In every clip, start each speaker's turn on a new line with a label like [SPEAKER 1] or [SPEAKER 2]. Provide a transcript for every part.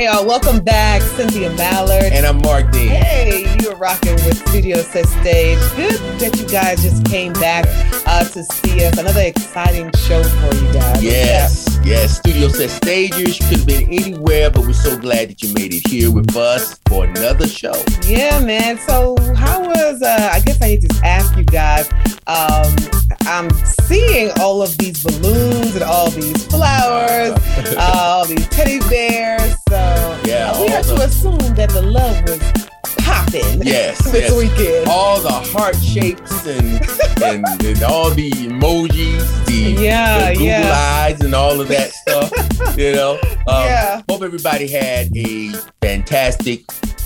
[SPEAKER 1] Hey, y'all, welcome back. Cynthia Mallard.
[SPEAKER 2] And I'm Mark D.
[SPEAKER 1] Hey, you're rocking with Studio Set Stage. Good that you guys just came back uh, to see us. Another exciting show for you guys.
[SPEAKER 2] Yes, yes. Studio Set Stagers. You could have been anywhere, but we're so glad that you made it here with us for another show.
[SPEAKER 1] Yeah, man. So, how was, uh, I guess I need to ask you guys, um, I'm seeing all of these balloons and all these flowers, uh, all these teddy bears. So,
[SPEAKER 2] Yeah,
[SPEAKER 1] we
[SPEAKER 2] all
[SPEAKER 1] have to assume that the love was popping
[SPEAKER 2] Yes,
[SPEAKER 1] this
[SPEAKER 2] yes.
[SPEAKER 1] weekend.
[SPEAKER 2] All the heart shapes and and, and all the emojis, the,
[SPEAKER 1] Yeah,
[SPEAKER 2] the Google
[SPEAKER 1] yeah.
[SPEAKER 2] eyes and all of that stuff. You know. Um,
[SPEAKER 1] Yeah.
[SPEAKER 2] Hope everybody had a fantastic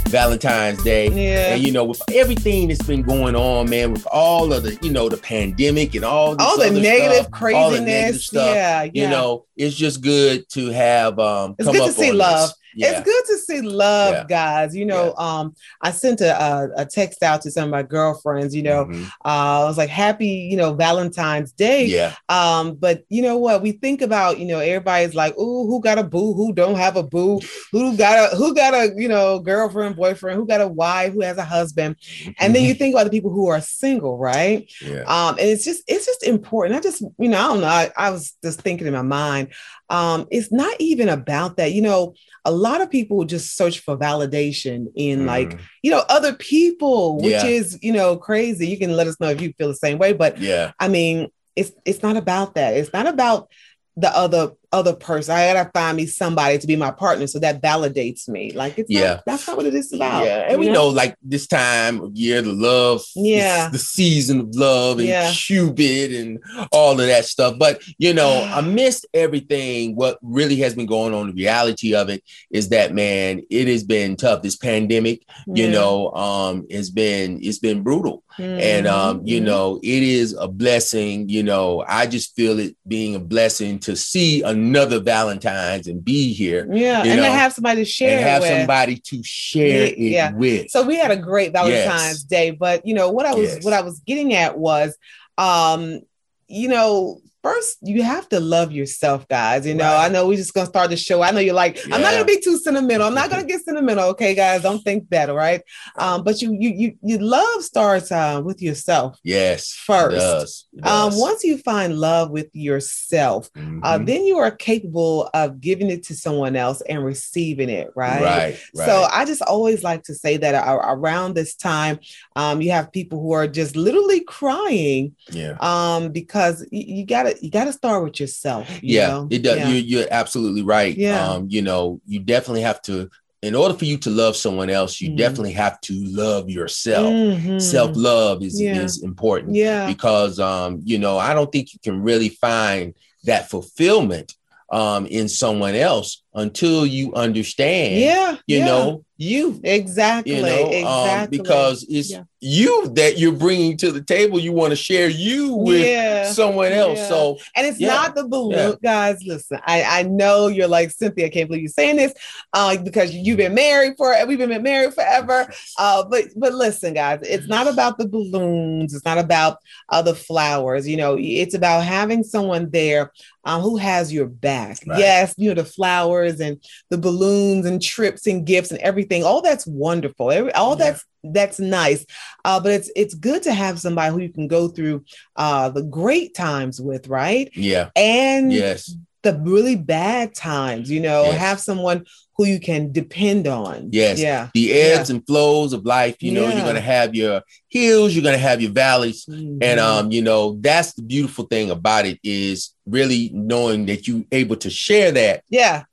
[SPEAKER 2] Valentine's Day.
[SPEAKER 1] Yeah.
[SPEAKER 2] And you know, with everything that's been going on, man, with all of the, you know, the pandemic and all
[SPEAKER 1] all the negative
[SPEAKER 2] stuff, all the negative
[SPEAKER 1] craziness.
[SPEAKER 2] stuff,
[SPEAKER 1] yeah, yeah.
[SPEAKER 2] you know, it's just good to have um
[SPEAKER 1] It's
[SPEAKER 2] come
[SPEAKER 1] good to see
[SPEAKER 2] on
[SPEAKER 1] love.
[SPEAKER 2] This. Yeah.
[SPEAKER 1] It's good to see love,
[SPEAKER 2] Yeah.
[SPEAKER 1] guys. You know, um, I sent a, a, a text out to some of my girlfriends. You know,
[SPEAKER 2] Mhm.
[SPEAKER 1] uh, I was like, "Happy, you know, Valentine's Day."
[SPEAKER 2] yeah.
[SPEAKER 1] Um, but you know what? We think about, you know, everybody's like, "Ooh, who got a boo? Who don't have a boo? Who got a who got a you know girlfriend, boyfriend? Who got a wife? Who has a husband?" And then you think about the people who are single, right?
[SPEAKER 2] yeah.
[SPEAKER 1] um and it's just it's just important i just you know i don't know i, I was just thinking in my mind um it's not even about that you know a lot of people just search for validation in like
[SPEAKER 2] Mhm.
[SPEAKER 1] you know other people which
[SPEAKER 2] Yeah.
[SPEAKER 1] is you know crazy you can let us know if you feel the same way but
[SPEAKER 2] yeah.
[SPEAKER 1] i mean it's it's not about that it's not about the other other person i gotta find me somebody to be my partner so that validates me like it's
[SPEAKER 2] Yeah.
[SPEAKER 1] not, that's not what it is about
[SPEAKER 2] Yeah, and we
[SPEAKER 1] you
[SPEAKER 2] know like this time of year, the love,
[SPEAKER 1] Yeah.
[SPEAKER 2] it's the season of love and
[SPEAKER 1] Yeah.
[SPEAKER 2] Cupid and all of that stuff. But you know, amidst everything, what really has been going on, the reality of it is that man, it has been tough. This pandemic, you know, um, has been it's been brutal. And um, you
[SPEAKER 1] mhm.
[SPEAKER 2] know, it is a blessing. You know, I just feel it being a blessing to see another Valentine's and be here
[SPEAKER 1] yeah and
[SPEAKER 2] know,
[SPEAKER 1] have somebody to share
[SPEAKER 2] and have
[SPEAKER 1] with.
[SPEAKER 2] somebody to share it
[SPEAKER 1] Yeah.
[SPEAKER 2] with.
[SPEAKER 1] So we had a great Valentine's
[SPEAKER 2] Yes.
[SPEAKER 1] Day, but you know what I was
[SPEAKER 2] Yes.
[SPEAKER 1] what I was getting at was, um, you know, first you have to love yourself, guys. You know,
[SPEAKER 2] Right.
[SPEAKER 1] I know we're just gonna start the show. I know you're like, I'm not gonna be too sentimental. I'm not gonna get sentimental, okay, guys. Don't think that, all right? Um, but you you you you love starts uh, with yourself
[SPEAKER 2] Yes,
[SPEAKER 1] first.
[SPEAKER 2] It does. It
[SPEAKER 1] Um, once you find love with yourself, uh,
[SPEAKER 2] Mhm.
[SPEAKER 1] then you are capable of giving it to someone else and receiving it, right?
[SPEAKER 2] right, right.
[SPEAKER 1] So I just always like to say that around this time, um, you have people who are just literally crying
[SPEAKER 2] yeah,
[SPEAKER 1] um, because y- you gotta you gotta start with yourself. you
[SPEAKER 2] yeah,
[SPEAKER 1] know?
[SPEAKER 2] it does.
[SPEAKER 1] Yeah.
[SPEAKER 2] You're, you're absolutely right.
[SPEAKER 1] Yeah.
[SPEAKER 2] Um, you know, you definitely have to. In order for you to love someone else, you
[SPEAKER 1] Mhm.
[SPEAKER 2] definitely have to love yourself.
[SPEAKER 1] Mhm.
[SPEAKER 2] Self love is
[SPEAKER 1] Yeah.
[SPEAKER 2] is important
[SPEAKER 1] Yeah.
[SPEAKER 2] because um, you know, I don't think you can really find that fulfillment um in someone else until you understand.
[SPEAKER 1] Yeah.
[SPEAKER 2] you
[SPEAKER 1] yeah.
[SPEAKER 2] know, you.
[SPEAKER 1] Exactly.
[SPEAKER 2] you know
[SPEAKER 1] exactly.
[SPEAKER 2] um, because it's
[SPEAKER 1] Yeah.
[SPEAKER 2] you that you're bringing to the table you want to share you with
[SPEAKER 1] yeah.
[SPEAKER 2] someone else
[SPEAKER 1] Yeah.
[SPEAKER 2] so
[SPEAKER 1] And it's not the balloon, guys. Listen, I, I know you're like Cynthia. I can't believe you're saying this, uh, because you've been married for we've been married forever. Uh, but but listen, guys, it's not about the balloons. It's not about uh, the flowers. You know, it's about having someone there um, who has your back.
[SPEAKER 2] Right.
[SPEAKER 1] Yes, you know the flowers and the balloons and trips and gifts and everything. All that's wonderful. Every, all
[SPEAKER 2] Yeah.
[SPEAKER 1] that's that's nice. Uh, but it's it's good to have somebody who you can go through uh, the great times with, right?
[SPEAKER 2] yeah
[SPEAKER 1] And
[SPEAKER 2] yes
[SPEAKER 1] the really bad times, you know,
[SPEAKER 2] Yes.
[SPEAKER 1] have someone who you can depend on.
[SPEAKER 2] Yes.
[SPEAKER 1] Yeah.
[SPEAKER 2] the ebbs and flows of life you know
[SPEAKER 1] Yeah.
[SPEAKER 2] you're to have your hills you're to have your valleys and
[SPEAKER 1] Mhm.
[SPEAKER 2] um you know that's the beautiful thing about it is really knowing that you're able to share that
[SPEAKER 1] yeah,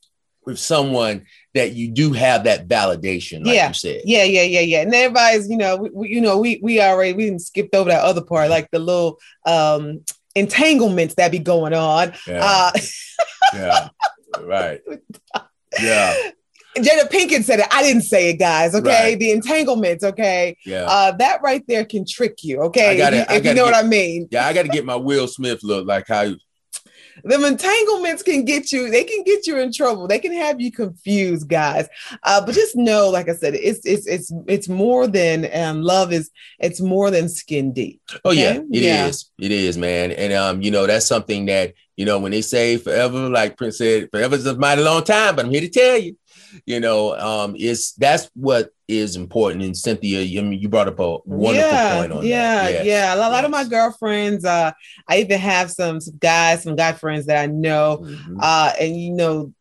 [SPEAKER 2] with someone that you do have that validation like
[SPEAKER 1] Yeah.
[SPEAKER 2] you said
[SPEAKER 1] yeah, yeah, yeah, yeah. And everybody's, you know, we, we, you know, we we already we didn't skipped over that other part, like the little um entanglements that be going on.
[SPEAKER 2] yeah,
[SPEAKER 1] Uh
[SPEAKER 2] yeah. right yeah
[SPEAKER 1] Jada Pinkett said it. I didn't say it, guys. Okay.
[SPEAKER 2] Right.
[SPEAKER 1] The entanglements, okay.
[SPEAKER 2] yeah
[SPEAKER 1] Uh that right there can trick you, okay?
[SPEAKER 2] I gotta-
[SPEAKER 1] if you, if you know
[SPEAKER 2] get-
[SPEAKER 1] what I mean.
[SPEAKER 2] yeah i got to get my will smith look like how
[SPEAKER 1] Them entanglements can get you, they can get you in trouble. They can have you confused, guys. Uh, but just know, like I said, it's it's it's it's more than um love is it's more than skin deep.
[SPEAKER 2] Oh yeah,
[SPEAKER 1] Okay?
[SPEAKER 2] it is.
[SPEAKER 1] Yeah.
[SPEAKER 2] It is, man. And um, you know, that's something that, you know, when they say forever, like Prince said, forever is a mighty long time, but I'm here to tell you, you know, um, it's that's what is important. And Cynthia, I mean, you brought up a wonderful
[SPEAKER 1] yeah,
[SPEAKER 2] point on
[SPEAKER 1] yeah,
[SPEAKER 2] that. Yes.
[SPEAKER 1] yeah. A lot
[SPEAKER 2] Yes.
[SPEAKER 1] of my girlfriends, uh, I even have some, some guys, some guy friends that I know,
[SPEAKER 2] Mhm.
[SPEAKER 1] uh, and you know,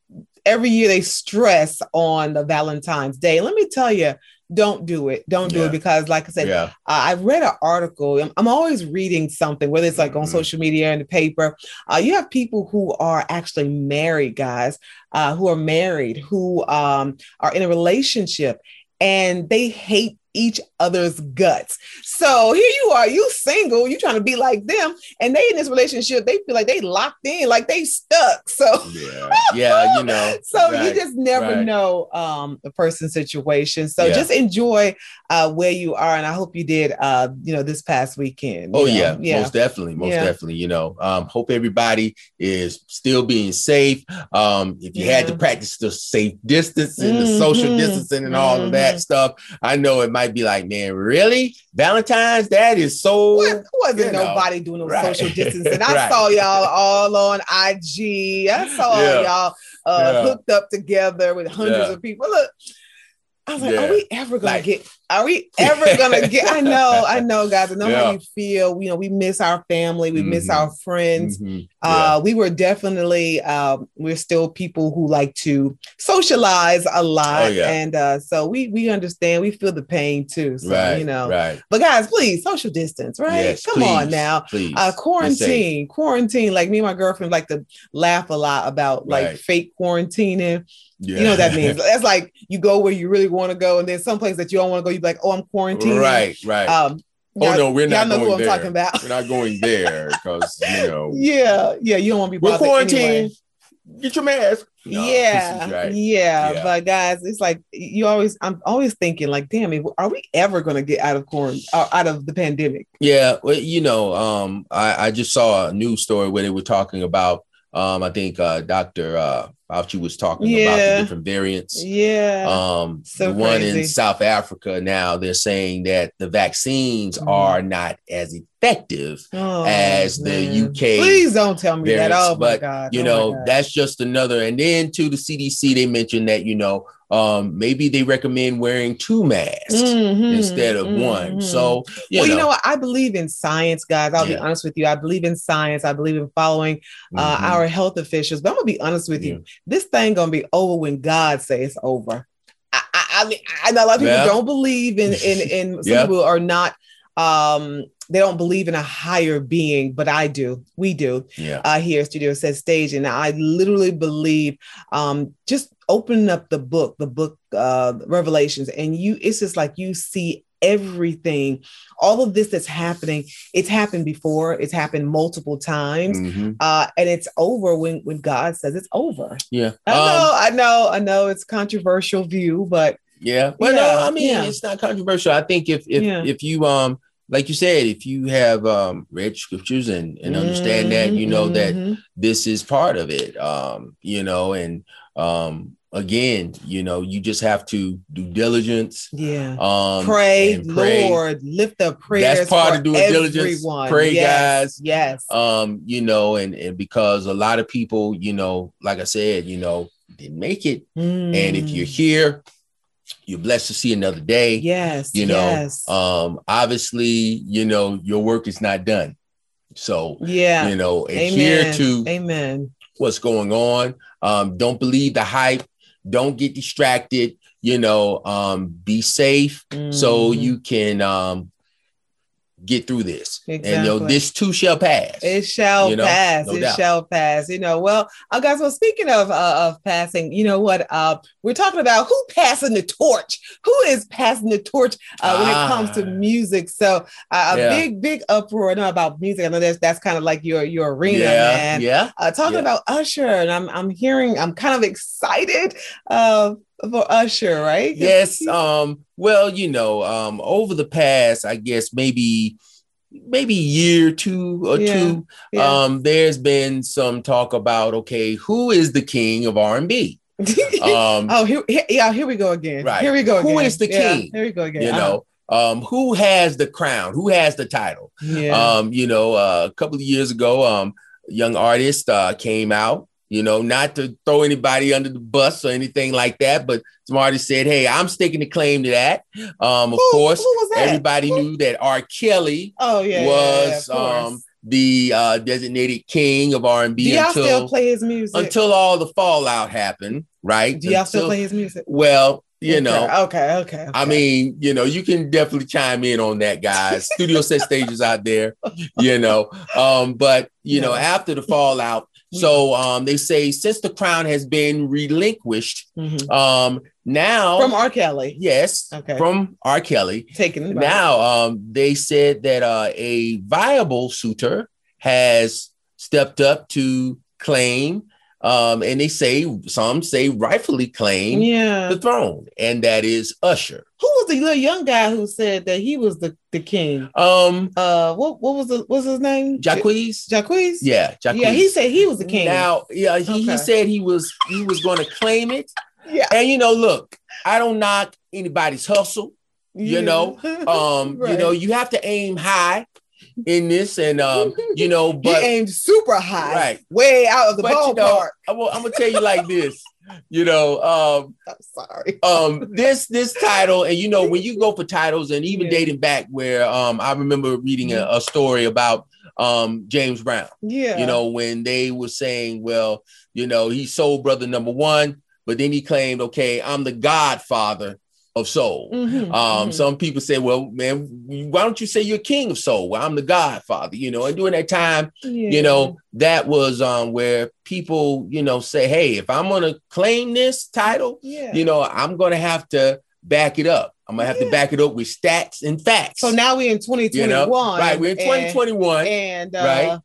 [SPEAKER 1] every year they stress on the Valentine's Day. Let me tell you, don't do it. Don't do
[SPEAKER 2] Yeah.
[SPEAKER 1] it because, like I said,
[SPEAKER 2] yeah,
[SPEAKER 1] uh, I read an article. I'm, I'm always reading something, whether it's like on
[SPEAKER 2] Mhm.
[SPEAKER 1] social media or in the paper. Uh, you have people who are actually married, guys, uh, who are married, who um, are in a relationship, and they hate each other's guts. So here you are, you single, you trying to be like them, and they in this relationship, they feel like they locked in, like they stuck. So
[SPEAKER 2] yeah, yeah. You know,
[SPEAKER 1] so you just never
[SPEAKER 2] right.
[SPEAKER 1] know um the person's situation so
[SPEAKER 2] Yeah.
[SPEAKER 1] just enjoy uh where you are and i hope you did uh you know this past weekend
[SPEAKER 2] Oh yeah,
[SPEAKER 1] yeah
[SPEAKER 2] most definitely, most
[SPEAKER 1] Yeah.
[SPEAKER 2] definitely. You know, um, hope everybody is still being safe. Um, if you had to practice the safe distancing, the social
[SPEAKER 1] Mhm.
[SPEAKER 2] distancing, and all of that stuff, I know it might be like, man, really, Valentine's? That is so.
[SPEAKER 1] what wasn't
[SPEAKER 2] you know,
[SPEAKER 1] nobody doing no
[SPEAKER 2] right.
[SPEAKER 1] social distancing i
[SPEAKER 2] Right.
[SPEAKER 1] saw y'all all on ig i saw
[SPEAKER 2] Yeah.
[SPEAKER 1] y'all uh
[SPEAKER 2] Yeah.
[SPEAKER 1] hooked up together with hundreds
[SPEAKER 2] Yeah.
[SPEAKER 1] of people look I was like,
[SPEAKER 2] Yeah.
[SPEAKER 1] are we ever gonna
[SPEAKER 2] Like-
[SPEAKER 1] get? Are we ever gonna get? I know, I know, guys. I know
[SPEAKER 2] Yeah.
[SPEAKER 1] how you feel. You know, we miss our family, we miss
[SPEAKER 2] Mhm.
[SPEAKER 1] our friends.
[SPEAKER 2] Mhm.
[SPEAKER 1] Uh, we were definitely um, we're still people who like to socialize a lot,
[SPEAKER 2] Oh,
[SPEAKER 1] and uh, so we we understand. We feel the pain too. So
[SPEAKER 2] right,
[SPEAKER 1] you know,
[SPEAKER 2] right.
[SPEAKER 1] but guys, please social distance, right?
[SPEAKER 2] Yes,
[SPEAKER 1] Come on now.
[SPEAKER 2] please.
[SPEAKER 1] Uh, quarantine, quarantine. Like me and my girlfriend like to laugh a lot about like
[SPEAKER 2] Right.
[SPEAKER 1] fake quarantining.
[SPEAKER 2] Yeah.
[SPEAKER 1] You know what that means? That's like you go where you really want to go, and then some place that you don't want to go, you be like, oh, I'm quarantined.
[SPEAKER 2] right, right.
[SPEAKER 1] Um,
[SPEAKER 2] Oh, no, we're
[SPEAKER 1] y'all
[SPEAKER 2] not
[SPEAKER 1] know who I'm
[SPEAKER 2] there.
[SPEAKER 1] talking about.
[SPEAKER 2] We're not going there because you know
[SPEAKER 1] yeah, yeah. You don't want to be
[SPEAKER 2] we're quarantined.
[SPEAKER 1] anyway.
[SPEAKER 2] Get your mask. No,
[SPEAKER 1] yeah,
[SPEAKER 2] right.
[SPEAKER 1] yeah,
[SPEAKER 2] Yeah.
[SPEAKER 1] But guys, it's like you always. I'm always thinking, like, damn, are we ever going to get out of quarantine, uh, out of the pandemic?
[SPEAKER 2] Yeah, well, you know, um, I, I just saw a news story where they were talking about. Um, I think uh, Dr. Uh, Fauci was talking about the different variants.
[SPEAKER 1] Yeah.
[SPEAKER 2] Um,
[SPEAKER 1] So
[SPEAKER 2] the one
[SPEAKER 1] crazy.
[SPEAKER 2] in South Africa now, they're saying that the vaccines
[SPEAKER 1] Mm.
[SPEAKER 2] are not as effective
[SPEAKER 1] Oh,
[SPEAKER 2] as the. UK
[SPEAKER 1] Please don't tell me that.
[SPEAKER 2] variants,
[SPEAKER 1] Oh my
[SPEAKER 2] but,
[SPEAKER 1] god.
[SPEAKER 2] you
[SPEAKER 1] Oh
[SPEAKER 2] know that's just another and then to the cdc they mentioned that you know um maybe they recommend wearing two masks
[SPEAKER 1] Mhm,
[SPEAKER 2] instead of one
[SPEAKER 1] mhm.
[SPEAKER 2] so you
[SPEAKER 1] well,
[SPEAKER 2] know,
[SPEAKER 1] you know what? I believe in science, guys. I'll be honest with you. I believe in science. I believe in following uh,
[SPEAKER 2] mhm.
[SPEAKER 1] our health officials. But I'm gonna be honest with
[SPEAKER 2] Yeah.
[SPEAKER 1] you. This thing gonna be over when God says it's over. I, I, I mean, I know a lot of people
[SPEAKER 2] Yeah.
[SPEAKER 1] don't believe in in in. Some
[SPEAKER 2] Yeah.
[SPEAKER 1] people are not. Um, they don't believe in a higher being, but I do. We do
[SPEAKER 2] yeah
[SPEAKER 1] uh, here Studio Set Stage. And I literally believe um, just opening up the book, the book uh, Revelations, and you, it's just like you see everything, all of this that's happening. It's happened before. It's happened multiple times,
[SPEAKER 2] Mhm.
[SPEAKER 1] uh, and it's over when when God says it's over.
[SPEAKER 2] yeah
[SPEAKER 1] I
[SPEAKER 2] Um,
[SPEAKER 1] know, I know, I know. It's controversial view, but
[SPEAKER 2] yeah well
[SPEAKER 1] Yeah,
[SPEAKER 2] no i mean
[SPEAKER 1] yeah.
[SPEAKER 2] it's not controversial i think if if
[SPEAKER 1] Yeah.
[SPEAKER 2] if you um like you said if you have um read scriptures and and understand that you know that
[SPEAKER 1] Mhm,
[SPEAKER 2] this is part of it um you know and um again you know you just have to do diligence
[SPEAKER 1] yeah.
[SPEAKER 2] um
[SPEAKER 1] pray,
[SPEAKER 2] pray.
[SPEAKER 1] Lord, lift up prayers.
[SPEAKER 2] That's part of doing diligence.
[SPEAKER 1] everyone.
[SPEAKER 2] Pray,
[SPEAKER 1] Yes,
[SPEAKER 2] guys.
[SPEAKER 1] Yes.
[SPEAKER 2] um you know and and because a lot of people you know like i said you know didn't make it and if you're
[SPEAKER 1] Mm.
[SPEAKER 2] here you're blessed to see another day
[SPEAKER 1] yes,
[SPEAKER 2] you know
[SPEAKER 1] yes.
[SPEAKER 2] um obviously you know your work is not done so
[SPEAKER 1] yeah.
[SPEAKER 2] you know adhere
[SPEAKER 1] Amen.
[SPEAKER 2] to
[SPEAKER 1] Amen.
[SPEAKER 2] what's going on um don't believe the hype don't get distracted you know um be safe so
[SPEAKER 1] Mhm.
[SPEAKER 2] you can um get through this and you know this too shall pass
[SPEAKER 1] It shall
[SPEAKER 2] you know,
[SPEAKER 1] pass.
[SPEAKER 2] no
[SPEAKER 1] it
[SPEAKER 2] doubt.
[SPEAKER 1] shall pass. You know. Well, uh, guys. Well, speaking of uh, of passing, you know what? Uh, we're talking about who passing the torch. Who is passing the torch uh, when it comes to
[SPEAKER 2] Ah.
[SPEAKER 1] music? So uh, a
[SPEAKER 2] Yeah.
[SPEAKER 1] big, big uproar. I know about music. I know that's that's kind of like your your arena,
[SPEAKER 2] yeah
[SPEAKER 1] man.
[SPEAKER 2] yeah
[SPEAKER 1] Uh, talking
[SPEAKER 2] Yeah.
[SPEAKER 1] about Usher, and I'm I'm hearing. I'm kind of excited uh, for Usher, right?
[SPEAKER 2] yes um well you know um over the past i guess maybe maybe year two or
[SPEAKER 1] Yeah,
[SPEAKER 2] two
[SPEAKER 1] Yeah.
[SPEAKER 2] um there's been some talk about okay who is the king of r&b um
[SPEAKER 1] oh, here, here, yeah, here we go again.
[SPEAKER 2] Right.
[SPEAKER 1] Here we go
[SPEAKER 2] Who
[SPEAKER 1] again.
[SPEAKER 2] is the
[SPEAKER 1] Yeah,
[SPEAKER 2] king?
[SPEAKER 1] here we go again.
[SPEAKER 2] you
[SPEAKER 1] Uh-huh.
[SPEAKER 2] know um who has the crown who has the title
[SPEAKER 1] Yeah.
[SPEAKER 2] um you know uh, a couple of years ago um young artist uh came out You know, not to throw anybody under the bus or anything like that, but artists said, "Hey, I'm sticking the claim to that." Um, of
[SPEAKER 1] Who-
[SPEAKER 2] course,
[SPEAKER 1] who
[SPEAKER 2] everybody
[SPEAKER 1] Who-
[SPEAKER 2] knew that R. Kelly
[SPEAKER 1] Oh yeah,
[SPEAKER 2] was
[SPEAKER 1] yeah, yeah,
[SPEAKER 2] um the uh, designated king of R and
[SPEAKER 1] Do
[SPEAKER 2] B
[SPEAKER 1] y'all still
[SPEAKER 2] until
[SPEAKER 1] play his music?
[SPEAKER 2] until all the fallout happened, right?
[SPEAKER 1] Do y'all still
[SPEAKER 2] Until-
[SPEAKER 1] play his music?
[SPEAKER 2] Well, you
[SPEAKER 1] Okay,
[SPEAKER 2] know,
[SPEAKER 1] Okay, okay.
[SPEAKER 2] I mean, you know, you can definitely chime in on that, guys. Studio set stages out there, you know. Um, but you know, after the fallout, so um, they say since the crown has been relinquished,
[SPEAKER 1] Mhm.
[SPEAKER 2] um, now
[SPEAKER 1] from R. Kelly,
[SPEAKER 2] yes,
[SPEAKER 1] Okay.
[SPEAKER 2] from R. Kelly.
[SPEAKER 1] taking it
[SPEAKER 2] Now, um, they said that uh, a viable suitor has stepped up to claim, um, and they say some say rightfully claim
[SPEAKER 1] Yeah.
[SPEAKER 2] the throne, and that is Usher.
[SPEAKER 1] Who was the little young guy who said that he was the, the king?
[SPEAKER 2] Um,
[SPEAKER 1] Uh, what what was the what's his name?
[SPEAKER 2] Jacquees.
[SPEAKER 1] Jacquees.
[SPEAKER 2] Yeah, Jacquees.
[SPEAKER 1] Yeah, he said he was the king.
[SPEAKER 2] Now, yeah, he, he said he was he was going to claim it,
[SPEAKER 1] yeah.
[SPEAKER 2] and you know, look, I don't knock anybody's hustle. you
[SPEAKER 1] Yeah.
[SPEAKER 2] know, Um, you know, you have to aim high in this, and um, you know,
[SPEAKER 1] he
[SPEAKER 2] but
[SPEAKER 1] aimed super high,
[SPEAKER 2] Right.
[SPEAKER 1] way out of the
[SPEAKER 2] But, you
[SPEAKER 1] ballpark.
[SPEAKER 2] know, I'm, gonna- I'm gonna tell you like this, you know, um,
[SPEAKER 1] I'm sorry.
[SPEAKER 2] um, this this title, and you know, when you go for titles, and even
[SPEAKER 1] Yeah.
[SPEAKER 2] dating back, where um, I remember reading a, a story about um James Brown.
[SPEAKER 1] Yeah.
[SPEAKER 2] you know, when they were saying, well, you know, he's soul brother number one, but then he claimed, okay, I'm the godfather of soul.
[SPEAKER 1] Mhm,
[SPEAKER 2] Um,
[SPEAKER 1] mhm.
[SPEAKER 2] some people say, well, man, why don't you say you're king of soul? Well, I'm the godfather, you know, and during that time, you know, that was um where people, you know, say, hey, if I'm gonna claim this title,
[SPEAKER 1] yeah.
[SPEAKER 2] you know, I'm gonna have to back it up. I'm gonna have
[SPEAKER 1] Yeah.
[SPEAKER 2] to back it up with stats and facts.
[SPEAKER 1] so now we're in
[SPEAKER 2] you
[SPEAKER 1] 2021.
[SPEAKER 2] know, right? We're in 2021.
[SPEAKER 1] And, and uh,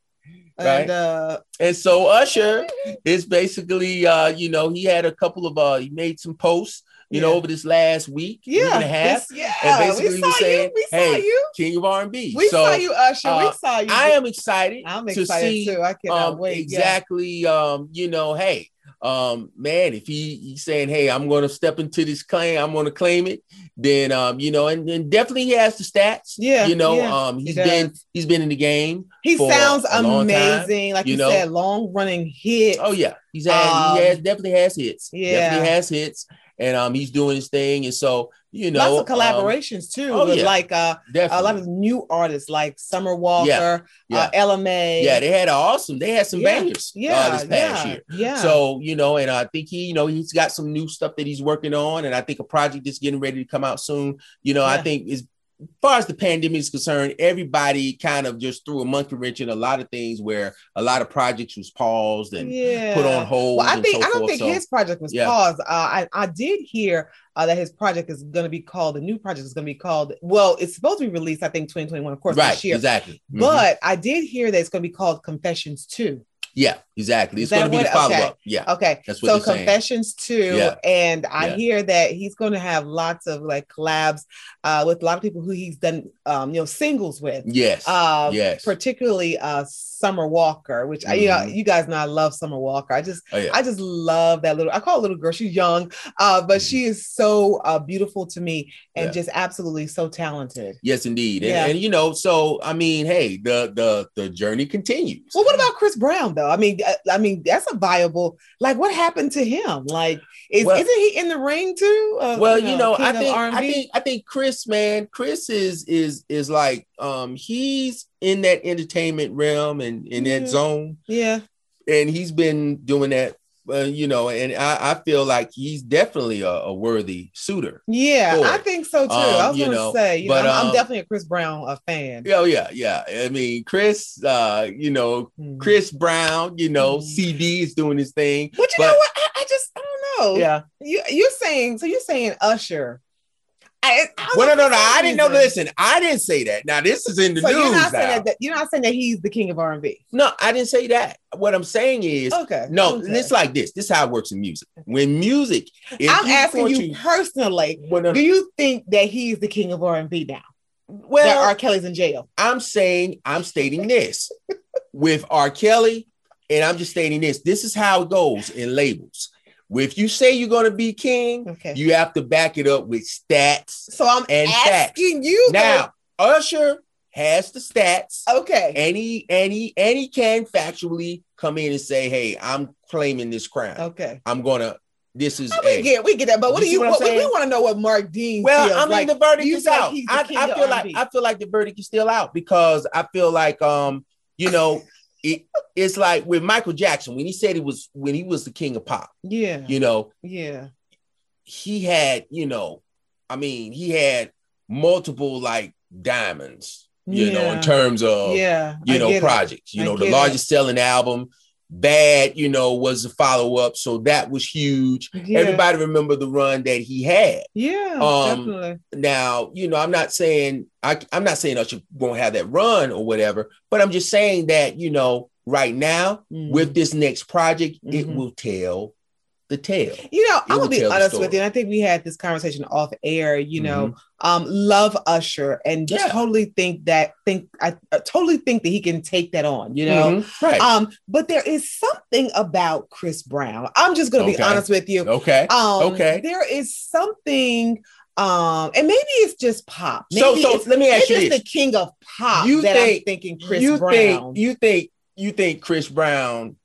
[SPEAKER 2] Right.
[SPEAKER 1] and uh
[SPEAKER 2] And so Usher is basically uh, you know, he had a couple of uh he made some posts, you know, over this last week, week
[SPEAKER 1] yeah,
[SPEAKER 2] and a half,
[SPEAKER 1] this- yeah.
[SPEAKER 2] and basically
[SPEAKER 1] we
[SPEAKER 2] he
[SPEAKER 1] saw
[SPEAKER 2] was saying,
[SPEAKER 1] you. We saw
[SPEAKER 2] hey,
[SPEAKER 1] you.
[SPEAKER 2] King of R&B.
[SPEAKER 1] We
[SPEAKER 2] so
[SPEAKER 1] saw you, Usher.
[SPEAKER 2] uh,
[SPEAKER 1] we saw you.
[SPEAKER 2] I am excited
[SPEAKER 1] I'm
[SPEAKER 2] to
[SPEAKER 1] excited
[SPEAKER 2] see
[SPEAKER 1] too. I cannot
[SPEAKER 2] um
[SPEAKER 1] wait. Yeah.
[SPEAKER 2] exactly um, you know, hey, um, man, if he he's saying, Hey, I'm gonna step into this claim, I'm gonna claim it, then um, you know, and, and definitely he has the stats.
[SPEAKER 1] Yeah,
[SPEAKER 2] you know,
[SPEAKER 1] yeah,
[SPEAKER 2] um
[SPEAKER 1] he
[SPEAKER 2] he's
[SPEAKER 1] does.
[SPEAKER 2] been he's been in the game.
[SPEAKER 1] He sounds
[SPEAKER 2] a long time,
[SPEAKER 1] amazing. like
[SPEAKER 2] you
[SPEAKER 1] you,
[SPEAKER 2] know.
[SPEAKER 1] said, long running hit.
[SPEAKER 2] Oh yeah, he's had
[SPEAKER 1] Um,
[SPEAKER 2] he has definitely has hits.
[SPEAKER 1] yeah.
[SPEAKER 2] definitely has hits, and um he's doing his thing, and so you know,
[SPEAKER 1] Lots of
[SPEAKER 2] um,
[SPEAKER 1] collaborations too,
[SPEAKER 2] oh,
[SPEAKER 1] with
[SPEAKER 2] yeah.
[SPEAKER 1] like uh,
[SPEAKER 2] definitely.
[SPEAKER 1] a lot of new artists like Summer Walker,
[SPEAKER 2] yeah.
[SPEAKER 1] uh, Ella Mai.
[SPEAKER 2] yeah, they had an awesome. They had some
[SPEAKER 1] Yeah,
[SPEAKER 2] bangers
[SPEAKER 1] yeah,
[SPEAKER 2] uh, this past
[SPEAKER 1] yeah,
[SPEAKER 2] year.
[SPEAKER 1] Yeah.
[SPEAKER 2] So you know, and I think he, you know, he's got some new stuff that he's working on, and I think a project that's getting ready to come out soon. You know, I think is. As far as the pandemic is concerned, everybody kind of just threw a monkey wrench in a lot of things where a lot of projects was paused and
[SPEAKER 1] yeah.
[SPEAKER 2] put on hold.
[SPEAKER 1] Well, I think
[SPEAKER 2] so
[SPEAKER 1] I don't
[SPEAKER 2] forth.
[SPEAKER 1] think
[SPEAKER 2] So,
[SPEAKER 1] his project was
[SPEAKER 2] yeah.
[SPEAKER 1] paused. Uh, I I did hear uh, that his project is going to be called the new project is going to be called. Well, it's supposed to be released. I think 2021, of course,
[SPEAKER 2] right,
[SPEAKER 1] this year.
[SPEAKER 2] exactly. Mhm.
[SPEAKER 1] But I did hear that it's going to be called Confessions Two.
[SPEAKER 2] Yeah, exactly. It's going to be the follow
[SPEAKER 1] okay.
[SPEAKER 2] up. Yeah,
[SPEAKER 1] Okay,
[SPEAKER 2] That's what
[SPEAKER 1] so
[SPEAKER 2] they're saying.
[SPEAKER 1] Confessions Two,
[SPEAKER 2] Yeah.
[SPEAKER 1] and I
[SPEAKER 2] Yeah.
[SPEAKER 1] hear that he's going to have lots of like collabs uh, with a lot of people who he's done, um, you know, singles with.
[SPEAKER 2] yes,
[SPEAKER 1] Um,
[SPEAKER 2] yes.
[SPEAKER 1] particularly uh Summer Walker, which I, you know,
[SPEAKER 2] Mhm.
[SPEAKER 1] you guys know I love Summer Walker. I just
[SPEAKER 2] oh yeah,
[SPEAKER 1] I just love that little I call her little girl. She's young, uh, but
[SPEAKER 2] Mhm.
[SPEAKER 1] she is so uh beautiful to me and
[SPEAKER 2] Yeah.
[SPEAKER 1] just absolutely so talented.
[SPEAKER 2] yes, indeed. And,
[SPEAKER 1] Yeah.
[SPEAKER 2] and you know, so I mean, hey, the the the journey continues.
[SPEAKER 1] Well, what about Chris Brown though? I mean, I, I mean that's a viable. Like, what happened to him? Like, is
[SPEAKER 2] Well-
[SPEAKER 1] isn't he in the ring too? Uh,
[SPEAKER 2] well, you know,
[SPEAKER 1] King
[SPEAKER 2] I think I
[SPEAKER 1] R&B?
[SPEAKER 2] think I think Chris, man, Chris is is is like um he's in that entertainment realm and in that zone,
[SPEAKER 1] yeah,
[SPEAKER 2] and he's been doing that. Uh, you know, and I, I feel like he's definitely a, a worthy suitor.
[SPEAKER 1] yeah, I think so too. I
[SPEAKER 2] Um,
[SPEAKER 1] was
[SPEAKER 2] you
[SPEAKER 1] gonna
[SPEAKER 2] know,
[SPEAKER 1] say, you
[SPEAKER 2] but,
[SPEAKER 1] know, I'm, I'm
[SPEAKER 2] um,
[SPEAKER 1] definitely a Chris Brown a fan.
[SPEAKER 2] Oh yeah, yeah. I mean, Chris, uh, you know,
[SPEAKER 1] Mhm.
[SPEAKER 2] Chris Brown, you know,
[SPEAKER 1] Mhm.
[SPEAKER 2] CB is doing his thing.
[SPEAKER 1] But you
[SPEAKER 2] but-
[SPEAKER 1] know what? I, I just I don't know.
[SPEAKER 2] Yeah.
[SPEAKER 1] You you're saying so you're saying Usher. I, I
[SPEAKER 2] Well, no, no, no. I didn't know. Listen, I didn't say that. Now this is in the
[SPEAKER 1] So
[SPEAKER 2] news
[SPEAKER 1] you're not
[SPEAKER 2] now.
[SPEAKER 1] saying that, you're not saying that he's the king of R&B.
[SPEAKER 2] No, I didn't say that. What I'm saying is,
[SPEAKER 1] Okay.
[SPEAKER 2] no,
[SPEAKER 1] okay.
[SPEAKER 2] it's like this. This is how it works in music. When music,
[SPEAKER 1] I'm
[SPEAKER 2] you
[SPEAKER 1] asking you
[SPEAKER 2] to-
[SPEAKER 1] personally.
[SPEAKER 2] well, no,
[SPEAKER 1] Do you think that he's the king of R&B now?
[SPEAKER 2] well,
[SPEAKER 1] that R. Kelly's in jail.
[SPEAKER 2] I'm saying, I'm stating this with R. Kelly, and I'm just stating this. This is how it goes in labels. If you say you're going to be king,
[SPEAKER 1] Okay.
[SPEAKER 2] you have to back it up with stats.
[SPEAKER 1] so I'm
[SPEAKER 2] and facts.
[SPEAKER 1] asking you though-
[SPEAKER 2] Now, Usher has the stats.
[SPEAKER 1] Okay.
[SPEAKER 2] And he and he and he can factually come in and say, "Hey, I'm claiming this crown.
[SPEAKER 1] Okay.
[SPEAKER 2] I'm gonna. This is
[SPEAKER 1] Oh, we
[SPEAKER 2] a-
[SPEAKER 1] get we get that, but what
[SPEAKER 2] You
[SPEAKER 1] do you?
[SPEAKER 2] what
[SPEAKER 1] What, we,
[SPEAKER 2] saying?
[SPEAKER 1] want to know what Mark Dean.
[SPEAKER 2] Well,
[SPEAKER 1] feels
[SPEAKER 2] I mean,
[SPEAKER 1] like.
[SPEAKER 2] the verdict
[SPEAKER 1] you
[SPEAKER 2] is out. I, I feel like I feel like the verdict is still out because I feel like um, you know, it, it's like with Michael Jackson when he said he was when he was the king of pop.
[SPEAKER 1] yeah,
[SPEAKER 2] You know,
[SPEAKER 1] yeah,
[SPEAKER 2] he had you know, I mean, he had multiple like diamonds. You know, in terms of
[SPEAKER 1] yeah.
[SPEAKER 2] you
[SPEAKER 1] I
[SPEAKER 2] know
[SPEAKER 1] get it.
[SPEAKER 2] projects. You know, the largest selling album. Bad, you know, was the follow up, so that was huge.
[SPEAKER 1] Yeah.
[SPEAKER 2] Everybody remember the run that he had.
[SPEAKER 1] Yeah,
[SPEAKER 2] Um,
[SPEAKER 1] definitely.
[SPEAKER 2] Now, you know, I'm not saying I, I'm not saying Usher won't have that run or whatever, but I'm just saying that you know, right now
[SPEAKER 1] Mhm.
[SPEAKER 2] with this next project, it
[SPEAKER 1] Mhm.
[SPEAKER 2] will tell the tale.
[SPEAKER 1] You know, I'm gonna be honest with you. and I think we had this conversation off air. You know, um, love Usher and
[SPEAKER 2] Yeah.
[SPEAKER 1] totally think that think I, I totally think that he can take that on. You know,
[SPEAKER 2] Mhm. right?
[SPEAKER 1] um, but there is something about Chris Brown. I'm just gonna be honest with you.
[SPEAKER 2] okay.
[SPEAKER 1] Um,
[SPEAKER 2] Okay.
[SPEAKER 1] there is something, um, and maybe it's just pop. Maybe
[SPEAKER 2] so, so let me ask you this:
[SPEAKER 1] the king of pop
[SPEAKER 2] You
[SPEAKER 1] that
[SPEAKER 2] think-
[SPEAKER 1] I'm thinking Chris
[SPEAKER 2] you
[SPEAKER 1] Brown.
[SPEAKER 2] think you think you think Chris Brown,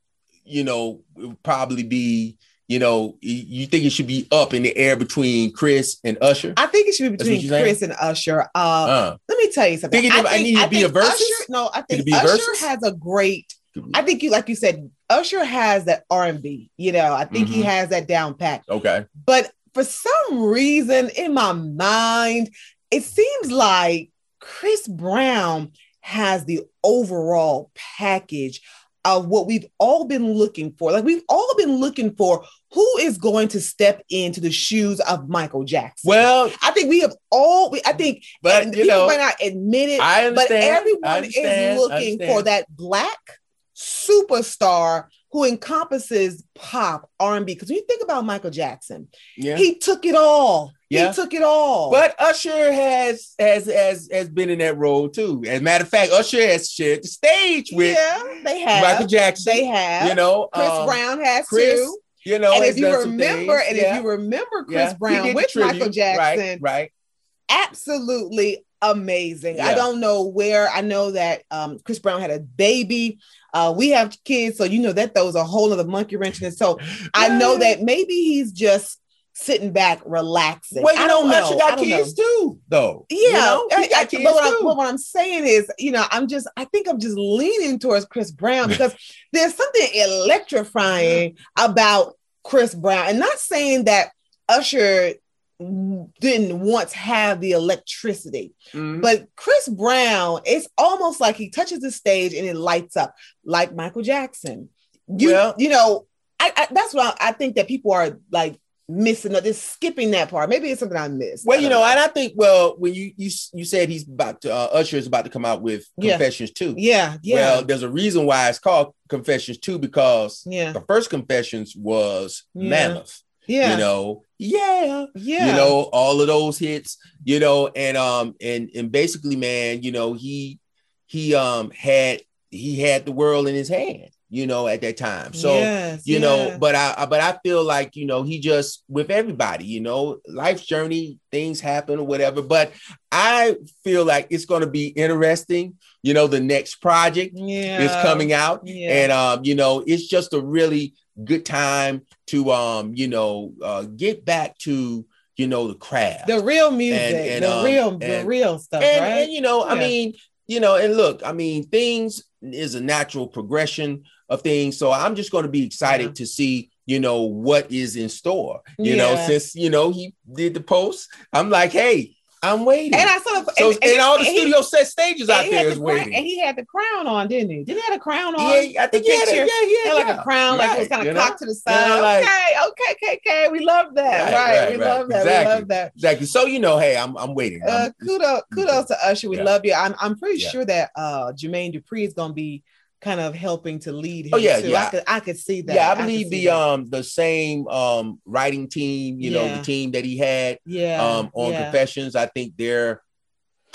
[SPEAKER 2] you know, would probably be, you know, you think it should be up in the air between Chris and Usher?
[SPEAKER 1] I think it should be between? Chris and Usher. Uh,
[SPEAKER 2] Uh,
[SPEAKER 1] let me tell you something.
[SPEAKER 2] Think I need to be a versus?
[SPEAKER 1] Usher, no, I think Usher
[SPEAKER 2] versus?
[SPEAKER 1] has a great. I think you, like you said, Usher has that R and B. You know, I think he
[SPEAKER 2] Mhm.
[SPEAKER 1] has that down pat.
[SPEAKER 2] okay.
[SPEAKER 1] But for some reason in my mind, it seems like Chris Brown has the overall package of what we've all been looking for. Like we've all been looking for who is going to step into the shoes of Michael Jackson.
[SPEAKER 2] Well,
[SPEAKER 1] I think we have all, I think,
[SPEAKER 2] but you
[SPEAKER 1] people
[SPEAKER 2] know,
[SPEAKER 1] might not admit it,
[SPEAKER 2] I
[SPEAKER 1] but
[SPEAKER 2] understand.
[SPEAKER 1] Everyone
[SPEAKER 2] understand,
[SPEAKER 1] is looking for that black superstar who encompasses pop R&B. Because when you think about Michael Jackson,
[SPEAKER 2] Yeah.
[SPEAKER 1] he took it all.
[SPEAKER 2] Yeah.
[SPEAKER 1] He took it all.
[SPEAKER 2] But Usher has has has has been in that role too. As a matter of fact, Usher has shared the stage with
[SPEAKER 1] yeah, they have.
[SPEAKER 2] Michael Jackson.
[SPEAKER 1] They have.
[SPEAKER 2] You know,
[SPEAKER 1] Chris
[SPEAKER 2] um,
[SPEAKER 1] Brown has
[SPEAKER 2] Chris,
[SPEAKER 1] too.
[SPEAKER 2] You know,
[SPEAKER 1] and if you remember, and
[SPEAKER 2] Yeah,
[SPEAKER 1] if you remember Chris
[SPEAKER 2] yeah.
[SPEAKER 1] Brown with Michael. Jackson,
[SPEAKER 2] right? Right.
[SPEAKER 1] absolutely amazing. I don't know where. I know that um, Chris Brown had a baby. Uh, we have kids, so you know that throws a whole other monkey wrench in it. So I know that maybe he's just sitting back, relaxing.
[SPEAKER 2] Well, you
[SPEAKER 1] I don't know.
[SPEAKER 2] Usher
[SPEAKER 1] I
[SPEAKER 2] got
[SPEAKER 1] don't
[SPEAKER 2] kids
[SPEAKER 1] know.
[SPEAKER 2] too, though.
[SPEAKER 1] Yeah,
[SPEAKER 2] You know,
[SPEAKER 1] I- I- but, what I'm, but what I'm saying is, you know, I'm just, I think I'm just leaning towards Chris Brown because there's something electrifying about Chris Brown, and not saying that Usher didn't once have the electricity,
[SPEAKER 2] Mhm.
[SPEAKER 1] but Chris Brown, it's almost like he touches the stage and it lights up, like Michael Jackson. You,
[SPEAKER 2] Well-
[SPEAKER 1] you know, I, I that's why I, I think that people are like missing, they're skipping that part. Maybe it's something I missed.
[SPEAKER 2] Well,
[SPEAKER 1] I
[SPEAKER 2] you
[SPEAKER 1] don't
[SPEAKER 2] know, and I think well, when you you you said he's about to uh, Usher is about to come out with
[SPEAKER 1] Yeah.
[SPEAKER 2] Confessions Two.
[SPEAKER 1] yeah, yeah,
[SPEAKER 2] Well, there's a reason why it's called Confessions Two because
[SPEAKER 1] yeah,
[SPEAKER 2] the first Confessions was
[SPEAKER 1] Yeah.
[SPEAKER 2] Mammoth.
[SPEAKER 1] yeah,
[SPEAKER 2] You know, yeah,
[SPEAKER 1] yeah.
[SPEAKER 2] you know all of those hits you know and um and and basically man you know he he um had he had the world in his hand you know at that time so
[SPEAKER 1] Yes,
[SPEAKER 2] you
[SPEAKER 1] yeah.
[SPEAKER 2] know but I, but i feel like you know he just with everybody you know life's journey things happen or whatever but i feel like it's going to be interesting you know the next project
[SPEAKER 1] yeah,
[SPEAKER 2] is coming out
[SPEAKER 1] Yeah.
[SPEAKER 2] and um you know it's just a really good time to um you know uh get back to you know the craft
[SPEAKER 1] the real music,
[SPEAKER 2] And- and,
[SPEAKER 1] the
[SPEAKER 2] um,
[SPEAKER 1] real, the real stuff,
[SPEAKER 2] and,
[SPEAKER 1] right?
[SPEAKER 2] and you know i mean you know and look i mean things is a natural progression of things. So i'm just going to be excited
[SPEAKER 1] Yeah.
[SPEAKER 2] to see you know what is in store. You know since you know he did the post i'm like hey i'm waiting
[SPEAKER 1] and I saw of,
[SPEAKER 2] so
[SPEAKER 1] and,
[SPEAKER 2] and, all the
[SPEAKER 1] and he-
[SPEAKER 2] studio set stages out
[SPEAKER 1] he
[SPEAKER 2] there
[SPEAKER 1] the
[SPEAKER 2] is
[SPEAKER 1] crown-
[SPEAKER 2] waiting
[SPEAKER 1] and he had the crown on, didn't he? Didn't he have a crown on?
[SPEAKER 2] yeah i think
[SPEAKER 1] the
[SPEAKER 2] he had a, yeah he
[SPEAKER 1] He
[SPEAKER 2] had,
[SPEAKER 1] had like a crown, like it was
[SPEAKER 2] Right,
[SPEAKER 1] kind
[SPEAKER 2] you
[SPEAKER 1] of
[SPEAKER 2] know?
[SPEAKER 1] cocked to the side.
[SPEAKER 2] Yeah, like-
[SPEAKER 1] okay, okay, okay, okay. We love that.
[SPEAKER 2] Right,
[SPEAKER 1] Right,
[SPEAKER 2] right,
[SPEAKER 1] we
[SPEAKER 2] right.
[SPEAKER 1] love that.
[SPEAKER 2] Exactly.
[SPEAKER 1] We love that.
[SPEAKER 2] exactly so you know hey i'm i'm waiting
[SPEAKER 1] Uh,
[SPEAKER 2] I'm-
[SPEAKER 1] kudos, kudos to Usher. We
[SPEAKER 2] Yeah.
[SPEAKER 1] love you. I'm, I'm pretty
[SPEAKER 2] Yeah.
[SPEAKER 1] sure that uh Jermaine Dupri is going to be kind of helping to lead him.
[SPEAKER 2] Oh, yeah,
[SPEAKER 1] too.
[SPEAKER 2] yeah.
[SPEAKER 1] I could, I could see that.
[SPEAKER 2] yeah i believe
[SPEAKER 1] see
[SPEAKER 2] the
[SPEAKER 1] that.
[SPEAKER 2] um the same um writing team you know the team that he had
[SPEAKER 1] yeah,
[SPEAKER 2] um on
[SPEAKER 1] yeah.
[SPEAKER 2] confessions i think they're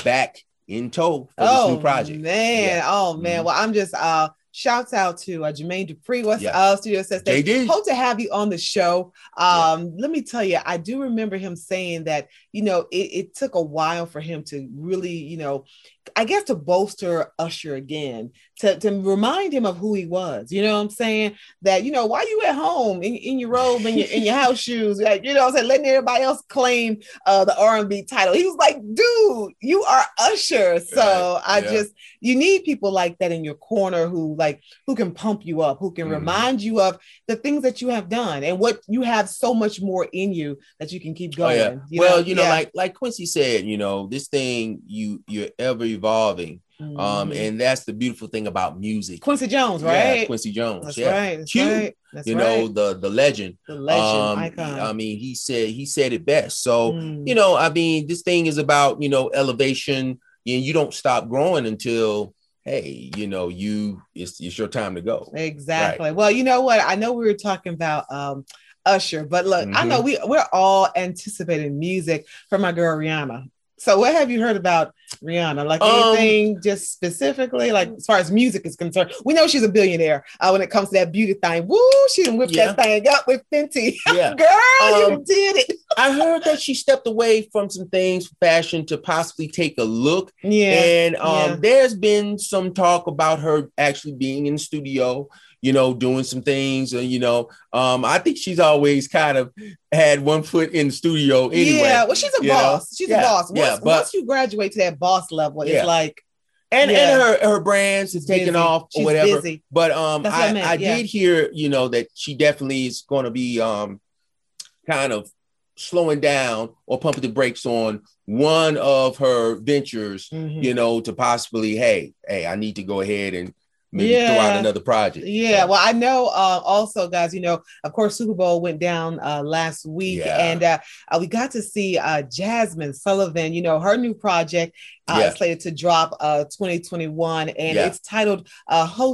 [SPEAKER 2] back in tow for
[SPEAKER 1] oh,
[SPEAKER 2] this new project
[SPEAKER 1] Man,
[SPEAKER 2] Yeah.
[SPEAKER 1] oh man.
[SPEAKER 2] Mhm.
[SPEAKER 1] Well, I'm just uh shouts out to uh, Jermaine Dupri. What's
[SPEAKER 2] Yeah.
[SPEAKER 1] up, Studio.
[SPEAKER 2] JD.
[SPEAKER 1] Hope to have you on the show. Um, let me tell you, I do remember him saying that, you know, it, it took a while for him to really, you know, I guess to bolster Usher again, to, to remind him of who he was. You know what I'm saying? That, you know, why you at home in, in your robe and your in your house shoes, like, you know what I'm saying, letting everybody else claim uh the R&B title. He was like, dude, you are Usher. So. I yeah. just you need people like that in your corner who like who can pump you up, who can mm. remind you of the things that you have done and what you have so much more in you that you can keep going. Oh,
[SPEAKER 2] yeah.
[SPEAKER 1] you
[SPEAKER 2] well, know? you know, yeah. like like Quincy said, you know, this thing you you're ever evolving Mm-hmm. Um, and that's the beautiful thing about music.
[SPEAKER 1] Quincy Jones, right?
[SPEAKER 2] Yeah, Quincy Jones.
[SPEAKER 1] That's
[SPEAKER 2] yeah.
[SPEAKER 1] right. That's Q, right. That's
[SPEAKER 2] you
[SPEAKER 1] right.
[SPEAKER 2] know, the the legend.
[SPEAKER 1] The legend um, icon.
[SPEAKER 2] I mean, he said he said it best. So, mm. you know, I mean, this thing is about, you know, elevation, and you don't stop growing until hey, you know, you it's it's your time to go.
[SPEAKER 1] Exactly. Right. Well, you know what? I know we were talking about um Usher, but look, mm-hmm. I know mm-hmm. we we're all anticipating music from my girl Rihanna. So, what have you heard about Rihanna? Like um, anything um, just specifically, like as far as music is concerned? We know she's a billionaire uh, when it comes to that beauty thing. Woo, she whipped yeah. that thing up with Fenty. Yeah. Girl, um, you did it.
[SPEAKER 2] I heard that she stepped away from some things, fashion, to possibly take a look.
[SPEAKER 1] Yeah.
[SPEAKER 2] And um,
[SPEAKER 1] yeah.
[SPEAKER 2] there's been some talk about her actually being in the studio you know, doing some things. And, you know, um, I think she's always kind of had one foot in the studio anyway.
[SPEAKER 1] Yeah, well, she's a boss. Know? She's yeah, a boss. Once, yeah, but, once you graduate to that boss level, yeah. it's like
[SPEAKER 2] and yeah. and her her brands is taking off or whatever. Busy. But um, I, I, I yeah. did hear you know that she definitely is going to be um, kind of slowing down or pumping the brakes on one of her ventures. Mm-hmm. You know, to possibly hey hey I need to go ahead and maybe yeah. throw out another project.
[SPEAKER 1] Yeah. So. Well, I know uh, also, guys, you know, of course, Super Bowl went down uh, last week yeah. and uh, uh we got to see uh, Jazmine Sullivan, you know, her new project uh, yeah. slated to drop 2021 and it's titled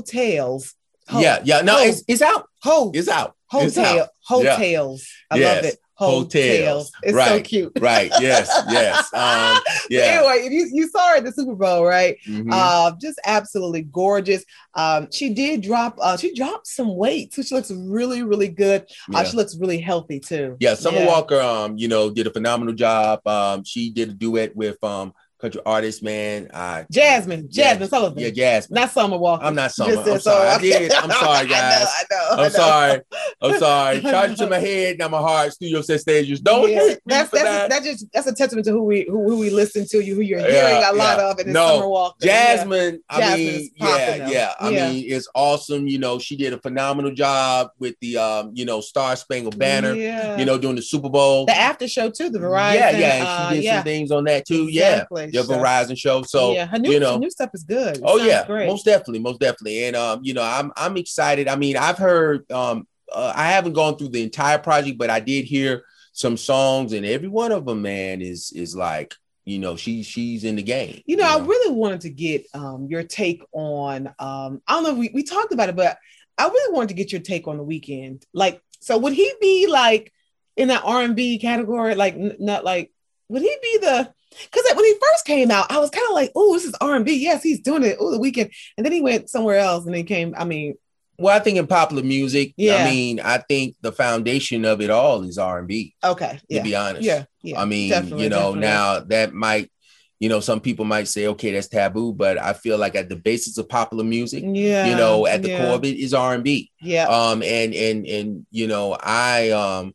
[SPEAKER 1] Tales.
[SPEAKER 2] Ho- yeah. Yeah. No, Ho- it's, it's out.
[SPEAKER 1] Ho-
[SPEAKER 2] it's out.
[SPEAKER 1] Hotel. Hotels. I yes. love it hotels. It's
[SPEAKER 2] right,
[SPEAKER 1] so cute.
[SPEAKER 2] right. Yes. Yes. Um, yeah.
[SPEAKER 1] anyway, if you, you saw her at the Super Bowl, right? Mm-hmm. Uh, just absolutely gorgeous. Um, she did drop. Uh, she dropped some weight, so she looks really, really good. Uh, yeah. she looks really healthy too.
[SPEAKER 2] Yeah. Summer yeah. Walker, um, you know, did a phenomenal job. Um, she did a duet with um country artist, man. Uh,
[SPEAKER 1] Jazmine, Jazmine Sullivan.
[SPEAKER 2] Yeah, Jazmine.
[SPEAKER 1] Not Summer Walker.
[SPEAKER 2] I'm not Summer. I'm sorry. I did. I'm sorry, guys. I know. I know. I'm I know. sorry. I'm sorry. Charge to my head, not my heart. Studio set stages. Don't yeah.
[SPEAKER 1] that's that's
[SPEAKER 2] that.
[SPEAKER 1] A, that just that's a testament to who we who, who we listen to you, who you're hearing yeah, a lot yeah. of, and no, Summer Walker.
[SPEAKER 2] Jazmine. I Jazmine mean, yeah, yeah. I mean, it's awesome. You know, she did a phenomenal job with the um, you know, Star Spangled Banner. Yeah. You know, doing the Super Bowl,
[SPEAKER 1] the after show too, the Verizon.
[SPEAKER 2] Yeah, yeah. And she uh, did some things on that too. Exactly. Yeah your Verizon show. So
[SPEAKER 1] yeah, her new,
[SPEAKER 2] you know,
[SPEAKER 1] new stuff is good. It
[SPEAKER 2] oh yeah, great. most definitely, most definitely. And um, you know, I'm I'm excited. I mean, I've heard um, uh, I haven't gone through the entire project, but I did hear some songs, and every one of them, man, is is like you know she she's in the game.
[SPEAKER 1] You know, you know? I really wanted to get um your take on um I don't know if we, we talked about it, but I really wanted to get your take on the Weeknd Like, so would he be like in that R and B category? Like, n- not like would he be the because when he first came out, I was kind of like, "Oh, this is R and B. Yes, he's doing it. Oh, the Weeknd." And then he went somewhere else, and then came. I mean,
[SPEAKER 2] well, I think in popular music, yeah. I mean, I think the foundation of it all is R and B.
[SPEAKER 1] Okay,
[SPEAKER 2] to
[SPEAKER 1] yeah.
[SPEAKER 2] be honest,
[SPEAKER 1] yeah, yeah,
[SPEAKER 2] I mean, you know, definitely. now that might, you know, some people might say, okay, that's taboo, but I feel like at the basis of popular music,
[SPEAKER 1] yeah,
[SPEAKER 2] you know, at the yeah. core of it is R and B.
[SPEAKER 1] Yeah.
[SPEAKER 2] Um, and and and you know, I um,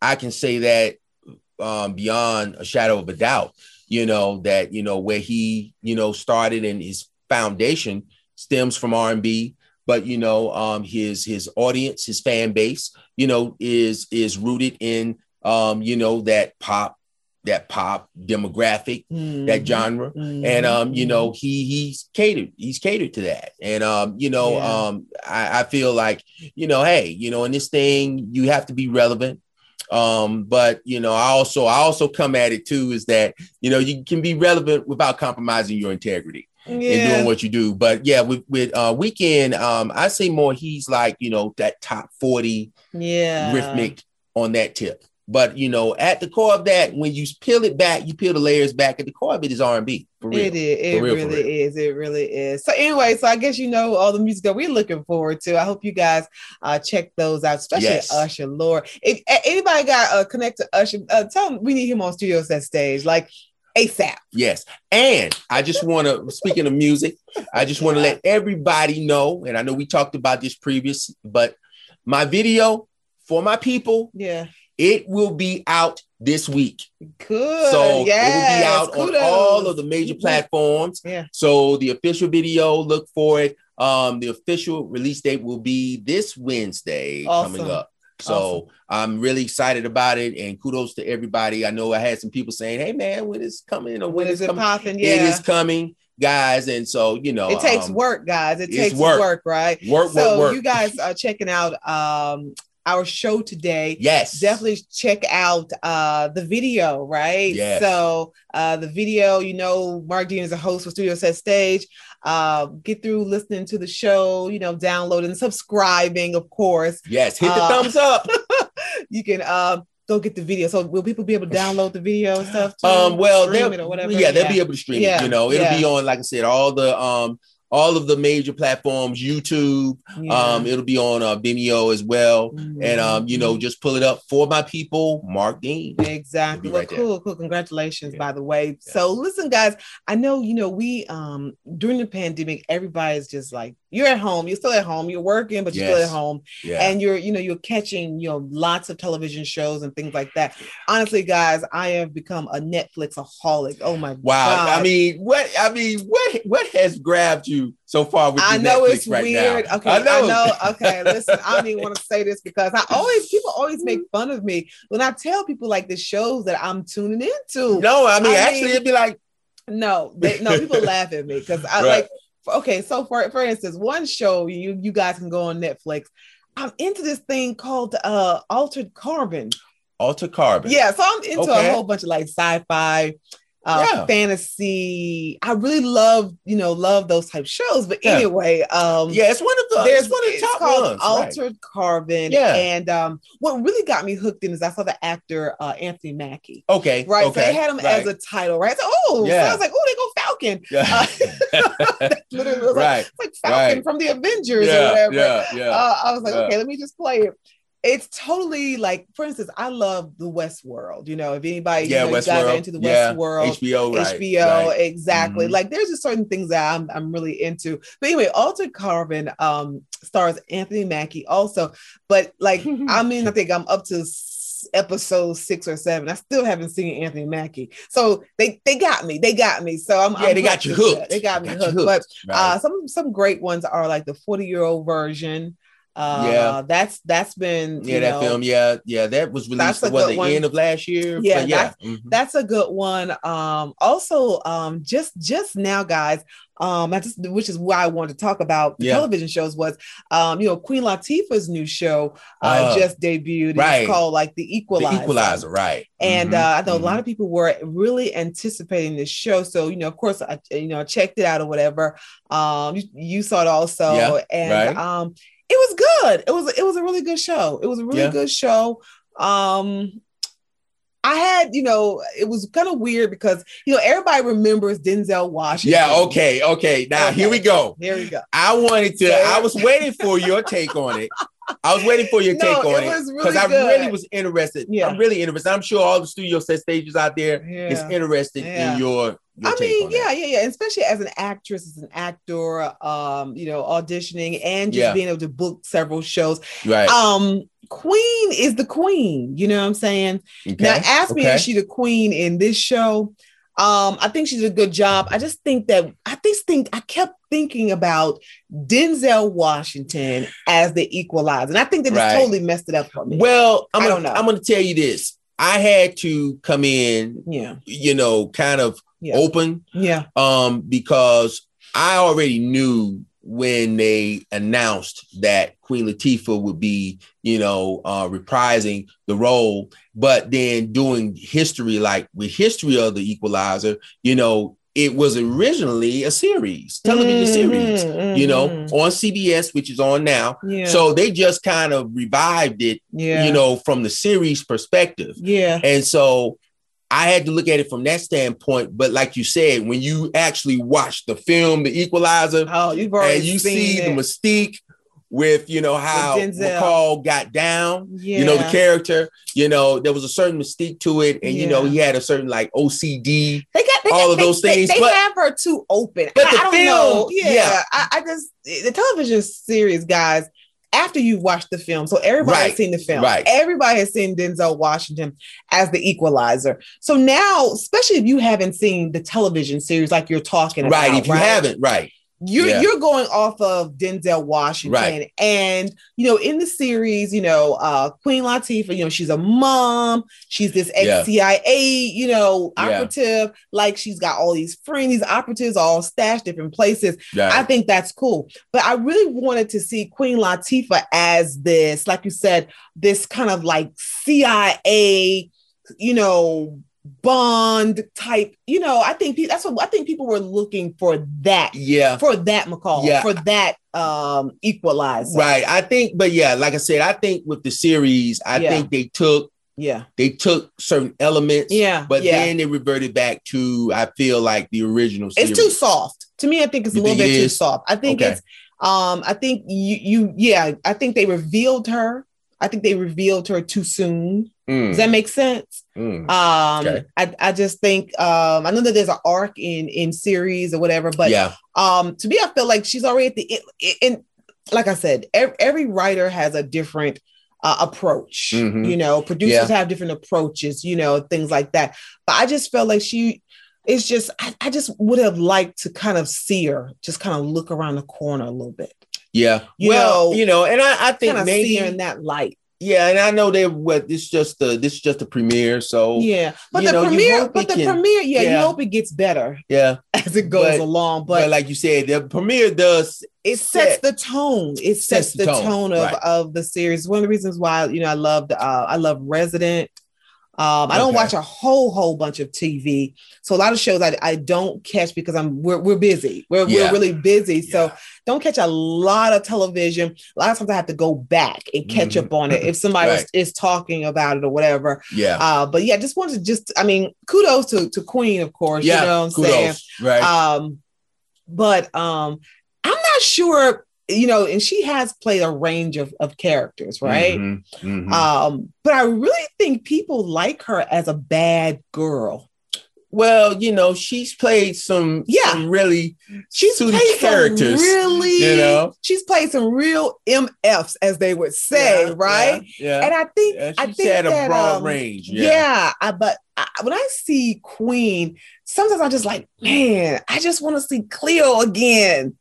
[SPEAKER 2] I can say that um beyond a shadow of a doubt you know, that, you know, where he, you know, started and his foundation stems from R&B, but you know, um, his his audience, his fan base, you know, is is rooted in um, you know, that pop that pop demographic, mm-hmm. that genre. Mm-hmm. And um, you know, he he's catered, he's catered to that. And um, you know, yeah. um, I, I feel like, you know, hey, you know, in this thing, you have to be relevant. Um, but you know, I also I also come at it too is that you know you can be relevant without compromising your integrity yeah. in doing what you do. But yeah, with with uh, Weeknd, um, I say more he's like you know that top forty
[SPEAKER 1] yeah
[SPEAKER 2] rhythmic on that tip. But you know, at the core of that, when you peel it back, you peel the layers back. At the core of it is R and B.
[SPEAKER 1] It is. It real, really is. It really is. So anyway, so I guess you know all the music that we're looking forward to. I hope you guys uh, check those out, especially yes. Usher. Lord, if anybody got uh, connect to Usher, uh, tell him we need him on Studio Set stage. Like ASAP.
[SPEAKER 2] Yes. And I just want to, speaking of music, I just want to let everybody know, and I know we talked about this previous, but my video for my people,
[SPEAKER 1] Yeah.
[SPEAKER 2] It will be out this week.
[SPEAKER 1] Good.
[SPEAKER 2] So
[SPEAKER 1] yes.
[SPEAKER 2] it will be out
[SPEAKER 1] Kudos.
[SPEAKER 2] on all of the major platforms.
[SPEAKER 1] Yeah.
[SPEAKER 2] So the official video, look for it. Um, the official release date will be this Wednesday coming
[SPEAKER 1] Awesome.
[SPEAKER 2] up. So I'm really excited about it, and kudos to everybody. I know I had some people saying, "Hey man, when is coming?" Or
[SPEAKER 1] When is it
[SPEAKER 2] coming?
[SPEAKER 1] popping? Yeah.
[SPEAKER 2] is coming, guys, and so you know,
[SPEAKER 1] It takes
[SPEAKER 2] um,
[SPEAKER 1] work, guys. It takes
[SPEAKER 2] work.
[SPEAKER 1] work, right?
[SPEAKER 2] work,
[SPEAKER 1] so
[SPEAKER 2] work, work.
[SPEAKER 1] you guys are checking out um our show today.
[SPEAKER 2] yes,
[SPEAKER 1] Definitely check out uh the video, right?
[SPEAKER 2] Yes.
[SPEAKER 1] So uh the video, you know, Mark Dean is a host for Studio Set Stage. Uh get through listening to the show, you know, downloading, subscribing, of course.
[SPEAKER 2] yes. Hit the
[SPEAKER 1] Uh,
[SPEAKER 2] thumbs up.
[SPEAKER 1] You can uh go get the video. So will people be able to download the video and stuff? Too?
[SPEAKER 2] Um, well,
[SPEAKER 1] Stream it or whatever.
[SPEAKER 2] yeah, they'll be able to stream
[SPEAKER 1] Yeah,
[SPEAKER 2] it. You know, it'll
[SPEAKER 1] yeah.
[SPEAKER 2] be on, like I said, all the um, all of the major platforms, YouTube.
[SPEAKER 1] Yeah.
[SPEAKER 2] Um, it'll be on uh, Vimeo as well. And um, you know,
[SPEAKER 1] Mhm.
[SPEAKER 2] just pull it up for my people, Mark Dean.
[SPEAKER 1] Exactly. Well,
[SPEAKER 2] right there.
[SPEAKER 1] cool, cool. Congratulations,
[SPEAKER 2] Yeah.
[SPEAKER 1] by the way.
[SPEAKER 2] Yeah.
[SPEAKER 1] So listen, guys, I know you know we um during the pandemic, everybody's just like you're at home, you're still at home, you're working, but you're still at home,
[SPEAKER 2] Yeah.
[SPEAKER 1] and you're you know you're catching you know lots of television shows and things like that. Honestly, guys, I have become a netflix Netflixaholic. Oh my
[SPEAKER 2] wow.
[SPEAKER 1] god.
[SPEAKER 2] I mean, what I mean, what what has grabbed you so far with
[SPEAKER 1] I know
[SPEAKER 2] Netflix
[SPEAKER 1] it's
[SPEAKER 2] right
[SPEAKER 1] weird.
[SPEAKER 2] now?
[SPEAKER 1] Okay, I know. Okay, listen, I don't even want to say this because I always people always make mm-hmm. fun of me when I tell people like the shows that I'm tuning into.
[SPEAKER 2] No, I mean,
[SPEAKER 1] I
[SPEAKER 2] actually,
[SPEAKER 1] mean-
[SPEAKER 2] it'd be like,
[SPEAKER 1] No, they, no, people laugh at me because I
[SPEAKER 2] Right.
[SPEAKER 1] like. Okay, so for for instance, one show you you guys can go on Netflix. I'm into this thing called uh Altered Carbon.
[SPEAKER 2] Altered Carbon.
[SPEAKER 1] Yeah, so I'm into
[SPEAKER 2] Okay.
[SPEAKER 1] a whole bunch of like sci-fi, uh,
[SPEAKER 2] Yeah.
[SPEAKER 1] fantasy. I really love you know love those type shows. But
[SPEAKER 2] Yeah.
[SPEAKER 1] anyway, um,
[SPEAKER 2] Yeah, it's one of the
[SPEAKER 1] there's
[SPEAKER 2] it's one of the top
[SPEAKER 1] called
[SPEAKER 2] ones. right.
[SPEAKER 1] Altered Carbon.
[SPEAKER 2] Yeah.
[SPEAKER 1] and um, what really got me hooked in is I saw the actor uh, Anthony Mackie.
[SPEAKER 2] Okay.
[SPEAKER 1] Right,
[SPEAKER 2] Okay.
[SPEAKER 1] so they had him
[SPEAKER 2] right.
[SPEAKER 1] as a title, right? So, oh, so I was like, oh, they go Falcon.
[SPEAKER 2] Yeah.
[SPEAKER 1] Literally, was like,
[SPEAKER 2] right.
[SPEAKER 1] it's like Falcon
[SPEAKER 2] Right.
[SPEAKER 1] from the Avengers or
[SPEAKER 2] Yeah.
[SPEAKER 1] whatever.
[SPEAKER 2] Yeah. Yeah.
[SPEAKER 1] Uh, I was like,
[SPEAKER 2] Yeah.
[SPEAKER 1] okay, let me just play it. It's totally like, for instance, I love the Westworld. You know, if anybody,
[SPEAKER 2] yeah.
[SPEAKER 1] you know, you guys are into the
[SPEAKER 2] yeah.
[SPEAKER 1] Westworld,
[SPEAKER 2] HBO. Right.
[SPEAKER 1] HBO,
[SPEAKER 2] right.
[SPEAKER 1] exactly.
[SPEAKER 2] Mhm.
[SPEAKER 1] Like there's just certain things that I'm I'm really into. But anyway, Altered Carbon um stars Anthony Mackie also. But like I mean, I think I'm up to episode six or seven. I still haven't seen Anthony Mackie. So they they got me. They got me. So I'm
[SPEAKER 2] Yeah,
[SPEAKER 1] I'm
[SPEAKER 2] they got you hooked.
[SPEAKER 1] They got me hooked.
[SPEAKER 2] hooked.
[SPEAKER 1] But
[SPEAKER 2] Right.
[SPEAKER 1] uh some some great ones are like the 40 year old version. Uh
[SPEAKER 2] Yeah.
[SPEAKER 1] that's that's been
[SPEAKER 2] yeah, that
[SPEAKER 1] know,
[SPEAKER 2] film. Yeah. Yeah. That was released at what, the
[SPEAKER 1] one.
[SPEAKER 2] end of last year.
[SPEAKER 1] Yeah,
[SPEAKER 2] But yeah.
[SPEAKER 1] that's-
[SPEAKER 2] Mhm.
[SPEAKER 1] that's a good one. Um, also, um, just just now, guys, um, that's which is why I wanted to talk about the
[SPEAKER 2] Yeah.
[SPEAKER 1] television shows was, um, you know, Queen Latifah's new show uh,
[SPEAKER 2] Oh.
[SPEAKER 1] just debuted. It's
[SPEAKER 2] Right.
[SPEAKER 1] called like the Equalizer.
[SPEAKER 2] the Equalizer. Right.
[SPEAKER 1] And
[SPEAKER 2] Mhm.
[SPEAKER 1] uh, I know
[SPEAKER 2] Mhm.
[SPEAKER 1] a lot of people were really anticipating this show. So, you know, of course, I you know checked it out or whatever. Um, you, you saw it also,
[SPEAKER 2] Yeah,
[SPEAKER 1] and
[SPEAKER 2] right.
[SPEAKER 1] um, it was good. It was it was a really good show. It was a really
[SPEAKER 2] Yeah.
[SPEAKER 1] good show. Um, I had, you know, it was kind of weird because you know everybody remembers Denzel Washington.
[SPEAKER 2] Yeah. Okay. Okay. Now here we go.
[SPEAKER 1] Here we go.
[SPEAKER 2] I wanted to. I was waiting for your take on it. I was waiting for your
[SPEAKER 1] No,
[SPEAKER 2] take on
[SPEAKER 1] it
[SPEAKER 2] because
[SPEAKER 1] really
[SPEAKER 2] I
[SPEAKER 1] good.
[SPEAKER 2] really was interested.
[SPEAKER 1] Yeah.
[SPEAKER 2] I'm really interested. I'm sure all the studio set stages out there is
[SPEAKER 1] Yeah.
[SPEAKER 2] interested
[SPEAKER 1] Yeah.
[SPEAKER 2] in your. your
[SPEAKER 1] I mean, yeah,
[SPEAKER 2] that.
[SPEAKER 1] yeah, yeah. Especially as an actress, as an actor, um, you know, auditioning and just being able to book several shows.
[SPEAKER 2] Right.
[SPEAKER 1] Um, Queen is the queen. You know what I'm saying?
[SPEAKER 2] okay.
[SPEAKER 1] Now, ask me
[SPEAKER 2] okay.
[SPEAKER 1] is she the queen in this show? Um, I think she did a good job. I just think that I just think I kept thinking about Denzel Washington as the equalizer, and I think that
[SPEAKER 2] Right.
[SPEAKER 1] it's totally messed it up for me.
[SPEAKER 2] Well, I'm
[SPEAKER 1] I
[SPEAKER 2] gonna,
[SPEAKER 1] don't know.
[SPEAKER 2] I'm going to tell you this. I had to come in,
[SPEAKER 1] yeah,
[SPEAKER 2] you know, kind of
[SPEAKER 1] Yeah.
[SPEAKER 2] open,
[SPEAKER 1] yeah,
[SPEAKER 2] um, because I already knew when they announced that Queen Latifah would be, you know, uh, reprising the role, but then doing history like with history of the Equalizer, you know, it was originally a series, television series,
[SPEAKER 1] Mhm,
[SPEAKER 2] you know,
[SPEAKER 1] mhm.
[SPEAKER 2] on CBS, which is on now.
[SPEAKER 1] yeah,
[SPEAKER 2] So they just kind of revived it,
[SPEAKER 1] yeah,
[SPEAKER 2] you know, from the series perspective.
[SPEAKER 1] yeah,
[SPEAKER 2] And so I had to look at it from that standpoint. But like you said, when you actually watch the film, The Equalizer,
[SPEAKER 1] oh, you've already
[SPEAKER 2] and you see
[SPEAKER 1] it.
[SPEAKER 2] the mystique with you know how. McCall got down.
[SPEAKER 1] Yeah.
[SPEAKER 2] You know the character. You know there was a certain mystique to it, and you know he had a certain like OCD.
[SPEAKER 1] They got they
[SPEAKER 2] all
[SPEAKER 1] got-
[SPEAKER 2] of those
[SPEAKER 1] they-
[SPEAKER 2] things,
[SPEAKER 1] They,
[SPEAKER 2] but-
[SPEAKER 1] have her too open.
[SPEAKER 2] But
[SPEAKER 1] I,
[SPEAKER 2] the
[SPEAKER 1] I don't
[SPEAKER 2] film,
[SPEAKER 1] know. Yeah,
[SPEAKER 2] yeah.
[SPEAKER 1] I, I just the television series, guys. After you've watched the film, so everybody has
[SPEAKER 2] Right,
[SPEAKER 1] seen the film.
[SPEAKER 2] right.
[SPEAKER 1] Everybody has seen Denzel Washington as the equalizer. So now, especially if you haven't seen the television series, like you're talking about,
[SPEAKER 2] Right. If you haven't, right.
[SPEAKER 1] You're
[SPEAKER 2] Yeah.
[SPEAKER 1] you're going off of Denzel Washington,
[SPEAKER 2] Right.
[SPEAKER 1] and you know, in the series, you know, uh, Queen Latifah, you know, she's a mom, she's this ex
[SPEAKER 2] Yeah.
[SPEAKER 1] CIA, you know,
[SPEAKER 2] Yeah.
[SPEAKER 1] operative. Like she's got all these friends, these operatives all stashed different places. I think that's cool, but I really wanted to see Queen Latifah as this, like you said, this kind of like CIA, you know. Bond type, you know. I think that's what I think people were looking for that
[SPEAKER 2] yeah.
[SPEAKER 1] for that McCall,
[SPEAKER 2] Yeah.
[SPEAKER 1] for that um equalizer.
[SPEAKER 2] Right. I think, but yeah, like I said, I think with the series, I
[SPEAKER 1] Yeah.
[SPEAKER 2] think they took
[SPEAKER 1] Yeah.
[SPEAKER 2] they took certain elements,
[SPEAKER 1] Yeah.
[SPEAKER 2] but
[SPEAKER 1] yeah.
[SPEAKER 2] then they reverted back to I feel like the original series.
[SPEAKER 1] it's too soft. To me, I think it's a little bit
[SPEAKER 2] it
[SPEAKER 1] too soft. I think
[SPEAKER 2] Okay.
[SPEAKER 1] it's um I think you you yeah, I think they revealed her. I think they revealed her too soon.
[SPEAKER 2] Mm,
[SPEAKER 1] Does that make sense?
[SPEAKER 2] mm.
[SPEAKER 1] Um
[SPEAKER 2] Okay.
[SPEAKER 1] I, I just think um I know that there's an arc in in series or whatever, but
[SPEAKER 2] yeah,
[SPEAKER 1] um to me i feel like she's already at the and like i said every, every writer has a different uh, approach
[SPEAKER 2] Mhm.
[SPEAKER 1] you know producers have different approaches you know things like that but i just felt like she it's just I, I just would have liked to kind of see her just kind of look around the corner a little bit
[SPEAKER 2] yeah.
[SPEAKER 1] You
[SPEAKER 2] well,
[SPEAKER 1] know,
[SPEAKER 2] you know, and I, I think maybe
[SPEAKER 1] see her in that light
[SPEAKER 2] yeah, and I know they what this just the this is just a premiere, so
[SPEAKER 1] yeah but the
[SPEAKER 2] know,
[SPEAKER 1] premiere but the
[SPEAKER 2] can-
[SPEAKER 1] premiere yeah, you hope it gets better
[SPEAKER 2] yeah.
[SPEAKER 1] as it goes
[SPEAKER 2] But-
[SPEAKER 1] along
[SPEAKER 2] But,
[SPEAKER 1] but
[SPEAKER 2] like you said, the premiere does
[SPEAKER 1] it sets the tone. It sets,
[SPEAKER 2] Sets the
[SPEAKER 1] the
[SPEAKER 2] tone,
[SPEAKER 1] tone, of,
[SPEAKER 2] right.
[SPEAKER 1] of the series. One of the reasons why you know I loved uh, I love Resident. Um, I don't watch a whole whole bunch of TV, so a lot of shows I, I don't catch because I'm we're, we're busy. We're,
[SPEAKER 2] Yeah.
[SPEAKER 1] we're really busy, so
[SPEAKER 2] Yeah.
[SPEAKER 1] don't catch a lot of television. A lot of times I have to go back and catch
[SPEAKER 2] Mhm.
[SPEAKER 1] up on it if somebody
[SPEAKER 2] Right.
[SPEAKER 1] was, is talking about it or whatever.
[SPEAKER 2] yeah.
[SPEAKER 1] Uh, but yeah, just wanted to just I mean kudos to to Queen of course.
[SPEAKER 2] yeah,
[SPEAKER 1] you know what I'm saying.
[SPEAKER 2] kudos, right?
[SPEAKER 1] Um, but um, I'm not sure, you know, and she has played a range of, of characters, right?
[SPEAKER 2] Mhm, mhm.
[SPEAKER 1] Um, but I really think people like her as a bad girl.
[SPEAKER 2] well, you know, she's played some
[SPEAKER 1] Yeah.
[SPEAKER 2] some really
[SPEAKER 1] She's played
[SPEAKER 2] characters,
[SPEAKER 1] some really,
[SPEAKER 2] you know?
[SPEAKER 1] she's played some real MFs, as they would say,
[SPEAKER 2] Yeah,
[SPEAKER 1] right?
[SPEAKER 2] Yeah.
[SPEAKER 1] And I think
[SPEAKER 2] yeah.
[SPEAKER 1] I
[SPEAKER 2] She's
[SPEAKER 1] think
[SPEAKER 2] had a
[SPEAKER 1] that,
[SPEAKER 2] broad
[SPEAKER 1] um,
[SPEAKER 2] range.
[SPEAKER 1] Yeah,
[SPEAKER 2] Yeah.
[SPEAKER 1] I, but I, when I see Queen, sometimes I'm just like, man, I just want to see Cleo again.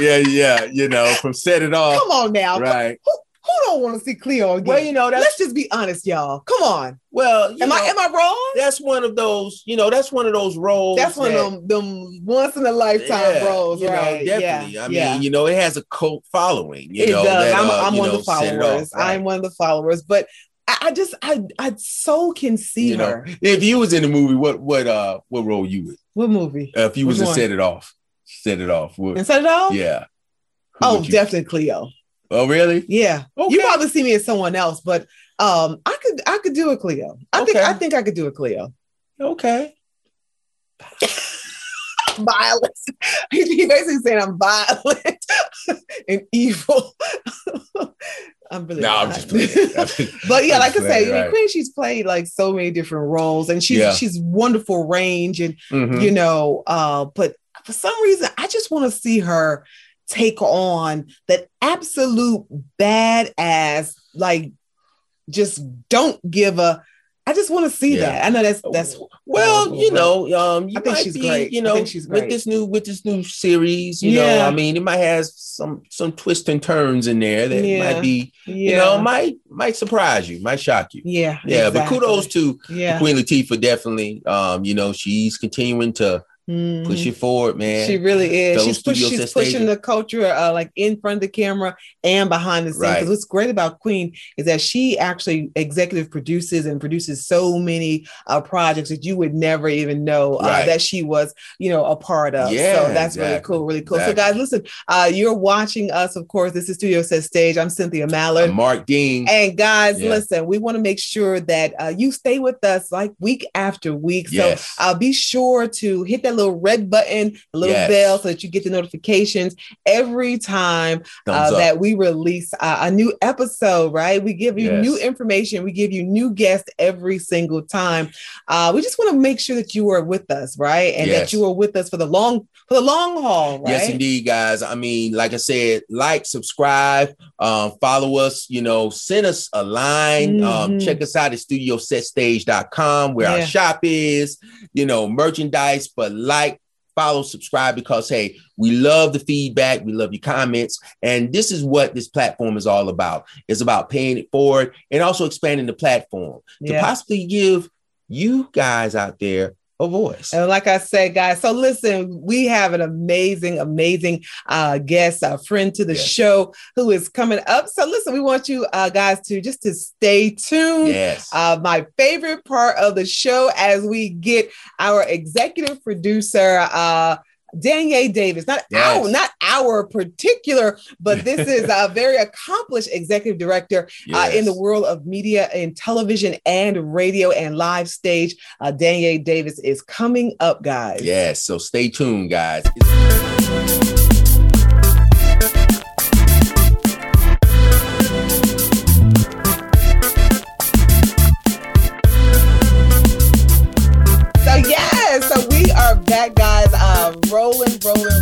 [SPEAKER 2] Yeah, yeah. You know, from set it off.
[SPEAKER 1] Come on now,
[SPEAKER 2] Right.
[SPEAKER 1] who, who don't want to see Cleo again?
[SPEAKER 2] Well, you know, that's
[SPEAKER 1] Let's just be honest, y'all. Come on.
[SPEAKER 2] well, you
[SPEAKER 1] Am I am I wrong?
[SPEAKER 2] that's one of those, you know, that's one of those roles.
[SPEAKER 1] That's one
[SPEAKER 2] that-
[SPEAKER 1] of them, them once in a lifetime
[SPEAKER 2] Yeah,
[SPEAKER 1] roles,
[SPEAKER 2] you know, definitely.
[SPEAKER 1] Yeah,
[SPEAKER 2] I mean,
[SPEAKER 1] yeah.
[SPEAKER 2] you know, it has a cult following. You
[SPEAKER 1] it
[SPEAKER 2] know,
[SPEAKER 1] does.
[SPEAKER 2] that,
[SPEAKER 1] I'm,
[SPEAKER 2] uh,
[SPEAKER 1] I'm
[SPEAKER 2] you
[SPEAKER 1] one
[SPEAKER 2] know,
[SPEAKER 1] of the followers.
[SPEAKER 2] off, right.
[SPEAKER 1] I'm one of the followers, but I, I just I I so can see
[SPEAKER 2] You know,
[SPEAKER 1] her.
[SPEAKER 2] if you was in the movie, what what uh what role you would?
[SPEAKER 1] What movie?
[SPEAKER 2] Uh, if you was
[SPEAKER 1] Which
[SPEAKER 2] to set it off, set it off. What,
[SPEAKER 1] And set it off?
[SPEAKER 2] yeah. Who
[SPEAKER 1] Oh, definitely Cleo.
[SPEAKER 2] Oh, really?
[SPEAKER 1] Yeah.
[SPEAKER 2] Okay.
[SPEAKER 1] You probably see me as someone else, but um I could I could do a Cleo. I think I think I could do a Cleo.
[SPEAKER 2] Okay.
[SPEAKER 1] Violent. He basically saying I'm violent and evil. I'm really
[SPEAKER 2] No, I'm just playing.
[SPEAKER 1] but yeah,
[SPEAKER 2] I'm
[SPEAKER 1] like I say,
[SPEAKER 2] right.
[SPEAKER 1] Queen, she's played like so many different roles, and she's
[SPEAKER 2] Yeah.
[SPEAKER 1] she's wonderful range, and
[SPEAKER 2] Mhm.
[SPEAKER 1] you know, uh, but for some reason, I just want to see her take on that absolute badass, like just don't give a. I just want to see
[SPEAKER 2] Yeah.
[SPEAKER 1] that. I know that's that's
[SPEAKER 2] Well, you know, um, you
[SPEAKER 1] I think
[SPEAKER 2] might
[SPEAKER 1] she's
[SPEAKER 2] be,
[SPEAKER 1] great.
[SPEAKER 2] You know, with this new with this new series, you know, I mean, it might have some some twists and turns in there that
[SPEAKER 1] Yeah.
[SPEAKER 2] might be,
[SPEAKER 1] yeah,
[SPEAKER 2] you know, might might surprise you, might shock you.
[SPEAKER 1] yeah,
[SPEAKER 2] Yeah, but kudos to
[SPEAKER 1] yeah.
[SPEAKER 2] Queen Latifah. Definitely, um, you know, she's continuing to
[SPEAKER 1] Mhm.
[SPEAKER 2] push it forward, man.
[SPEAKER 1] She really is.
[SPEAKER 2] Fellow
[SPEAKER 1] She's, push, she's pushing the culture uh, like in front of the camera and behind the scenes.
[SPEAKER 2] Right.
[SPEAKER 1] What's great about Queen is that she actually executive produces and produces so many uh, projects that you would never even know uh,
[SPEAKER 2] Right.
[SPEAKER 1] that she was, you know, a part of.
[SPEAKER 2] Yeah,
[SPEAKER 1] so that's really cool, really cool.
[SPEAKER 2] Exactly.
[SPEAKER 1] So guys, listen, uh, you're watching us, of course. This is Studio Set Stage. I'm Cynthia Mallard.
[SPEAKER 2] Mark Dean.
[SPEAKER 1] And guys,
[SPEAKER 2] Yeah.
[SPEAKER 1] listen, we want to make sure that uh, you stay with us like week after week. So
[SPEAKER 2] yes.
[SPEAKER 1] uh, be sure to hit that little red button, a little yes. bell, so that you get the notifications every time uh, that we release uh, a new episode. Right? We give you yes. new information. We give you new guests every single time. Uh, we just want to make sure that you are with us, right, and yes. that you are with us for the long for the long haul. Right?
[SPEAKER 2] Yes, indeed, guys. I mean, like I said, like, subscribe, um, follow us. You know, send us a line. Um, mm-hmm. Um, check us out at studiosetstage.com where yeah. our shop is. You know, merchandise. But like, follow, subscribe because hey, we love the feedback, we love your comments, and this is what this platform is all about. It's about paying it forward and also expanding the platform yeah. to possibly give you guys out there a voice.
[SPEAKER 1] And like I said, guys, so listen, we have an amazing, amazing uh, guest, a friend to the yes. show who is coming up. So listen, we want you uh, guys to just to stay tuned.
[SPEAKER 2] Yes.
[SPEAKER 1] Uh, my favorite part of the show as we get our executive producer, uh, Danye Davis, not yes. our, not our particular, but this is a very accomplished executive director yes. uh, in the world of media and television and radio and live stage. Uh, Danye Davis is coming up, guys.
[SPEAKER 2] Yes, so stay tuned, guys.
[SPEAKER 1] rolling, rolling, rolling.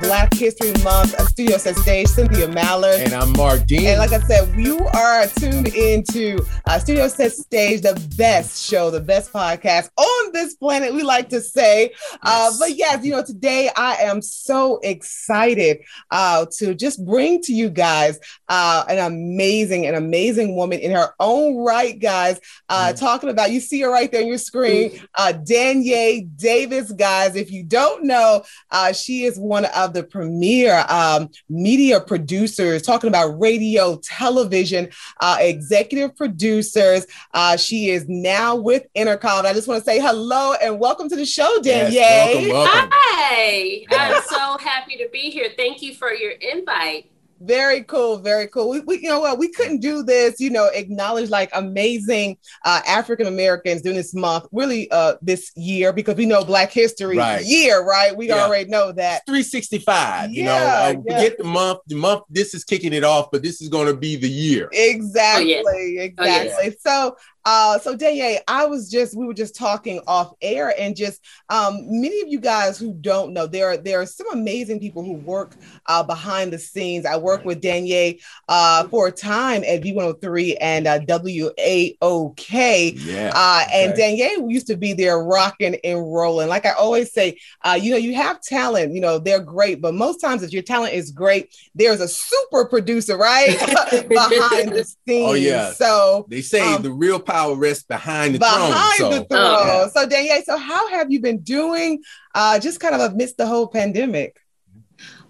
[SPEAKER 1] Black History Month, uh, Studio Set Stage, Cynthia Mallard.
[SPEAKER 2] And I'm Mark Dean.
[SPEAKER 1] And like I said, you are tuned into uh, Studio Set Stage, the best show, the best podcast on this planet, we like to say. Uh, yes. But yes, you know, today I am so excited uh, to just bring to you guys uh, an amazing, an amazing woman in her own right, guys, uh, mm. talking about, you see her right there on your screen, uh, Danye Davis, guys. If you don't know, uh, she is one of the premier um, media producers, talking about radio, television, uh, executive producers. Uh, she is now with Entercom. I just want to say hello and welcome to the show, Danye. Yes,
[SPEAKER 3] welcome, welcome. Hi, I'm so happy to be here. Thank you for your invite.
[SPEAKER 1] Very cool, very cool. We, we, you know what, we couldn't do this, you know, acknowledge like amazing uh, African Americans during this month, really uh, this year, because we know Black History right. Year, right? We yeah. already know that.
[SPEAKER 2] It's 365, yeah, you know, uh, yeah. get the month, the month, this is kicking it off, but this is going to be the year.
[SPEAKER 1] Exactly, oh, yeah. exactly. Oh, yeah. So uh, so Danye, I was just we were just talking off air, and just um, many of you guys who don't know, there are there are some amazing people who work uh, behind the scenes. I worked with Danye uh, for a time at V103 and uh, WAOK.
[SPEAKER 2] Yeah, uh,
[SPEAKER 1] and Danye used to be there rocking and rolling. Like I always say, uh, you know, you have talent, you know, they're great, but most times if your talent is great, there's a super producer, right, behind the scenes. Oh yeah. So
[SPEAKER 2] they say um, the real power power rests behind the behind
[SPEAKER 1] throne. the throne. So Danielle, so how have you been doing uh, just kind of amidst the whole pandemic?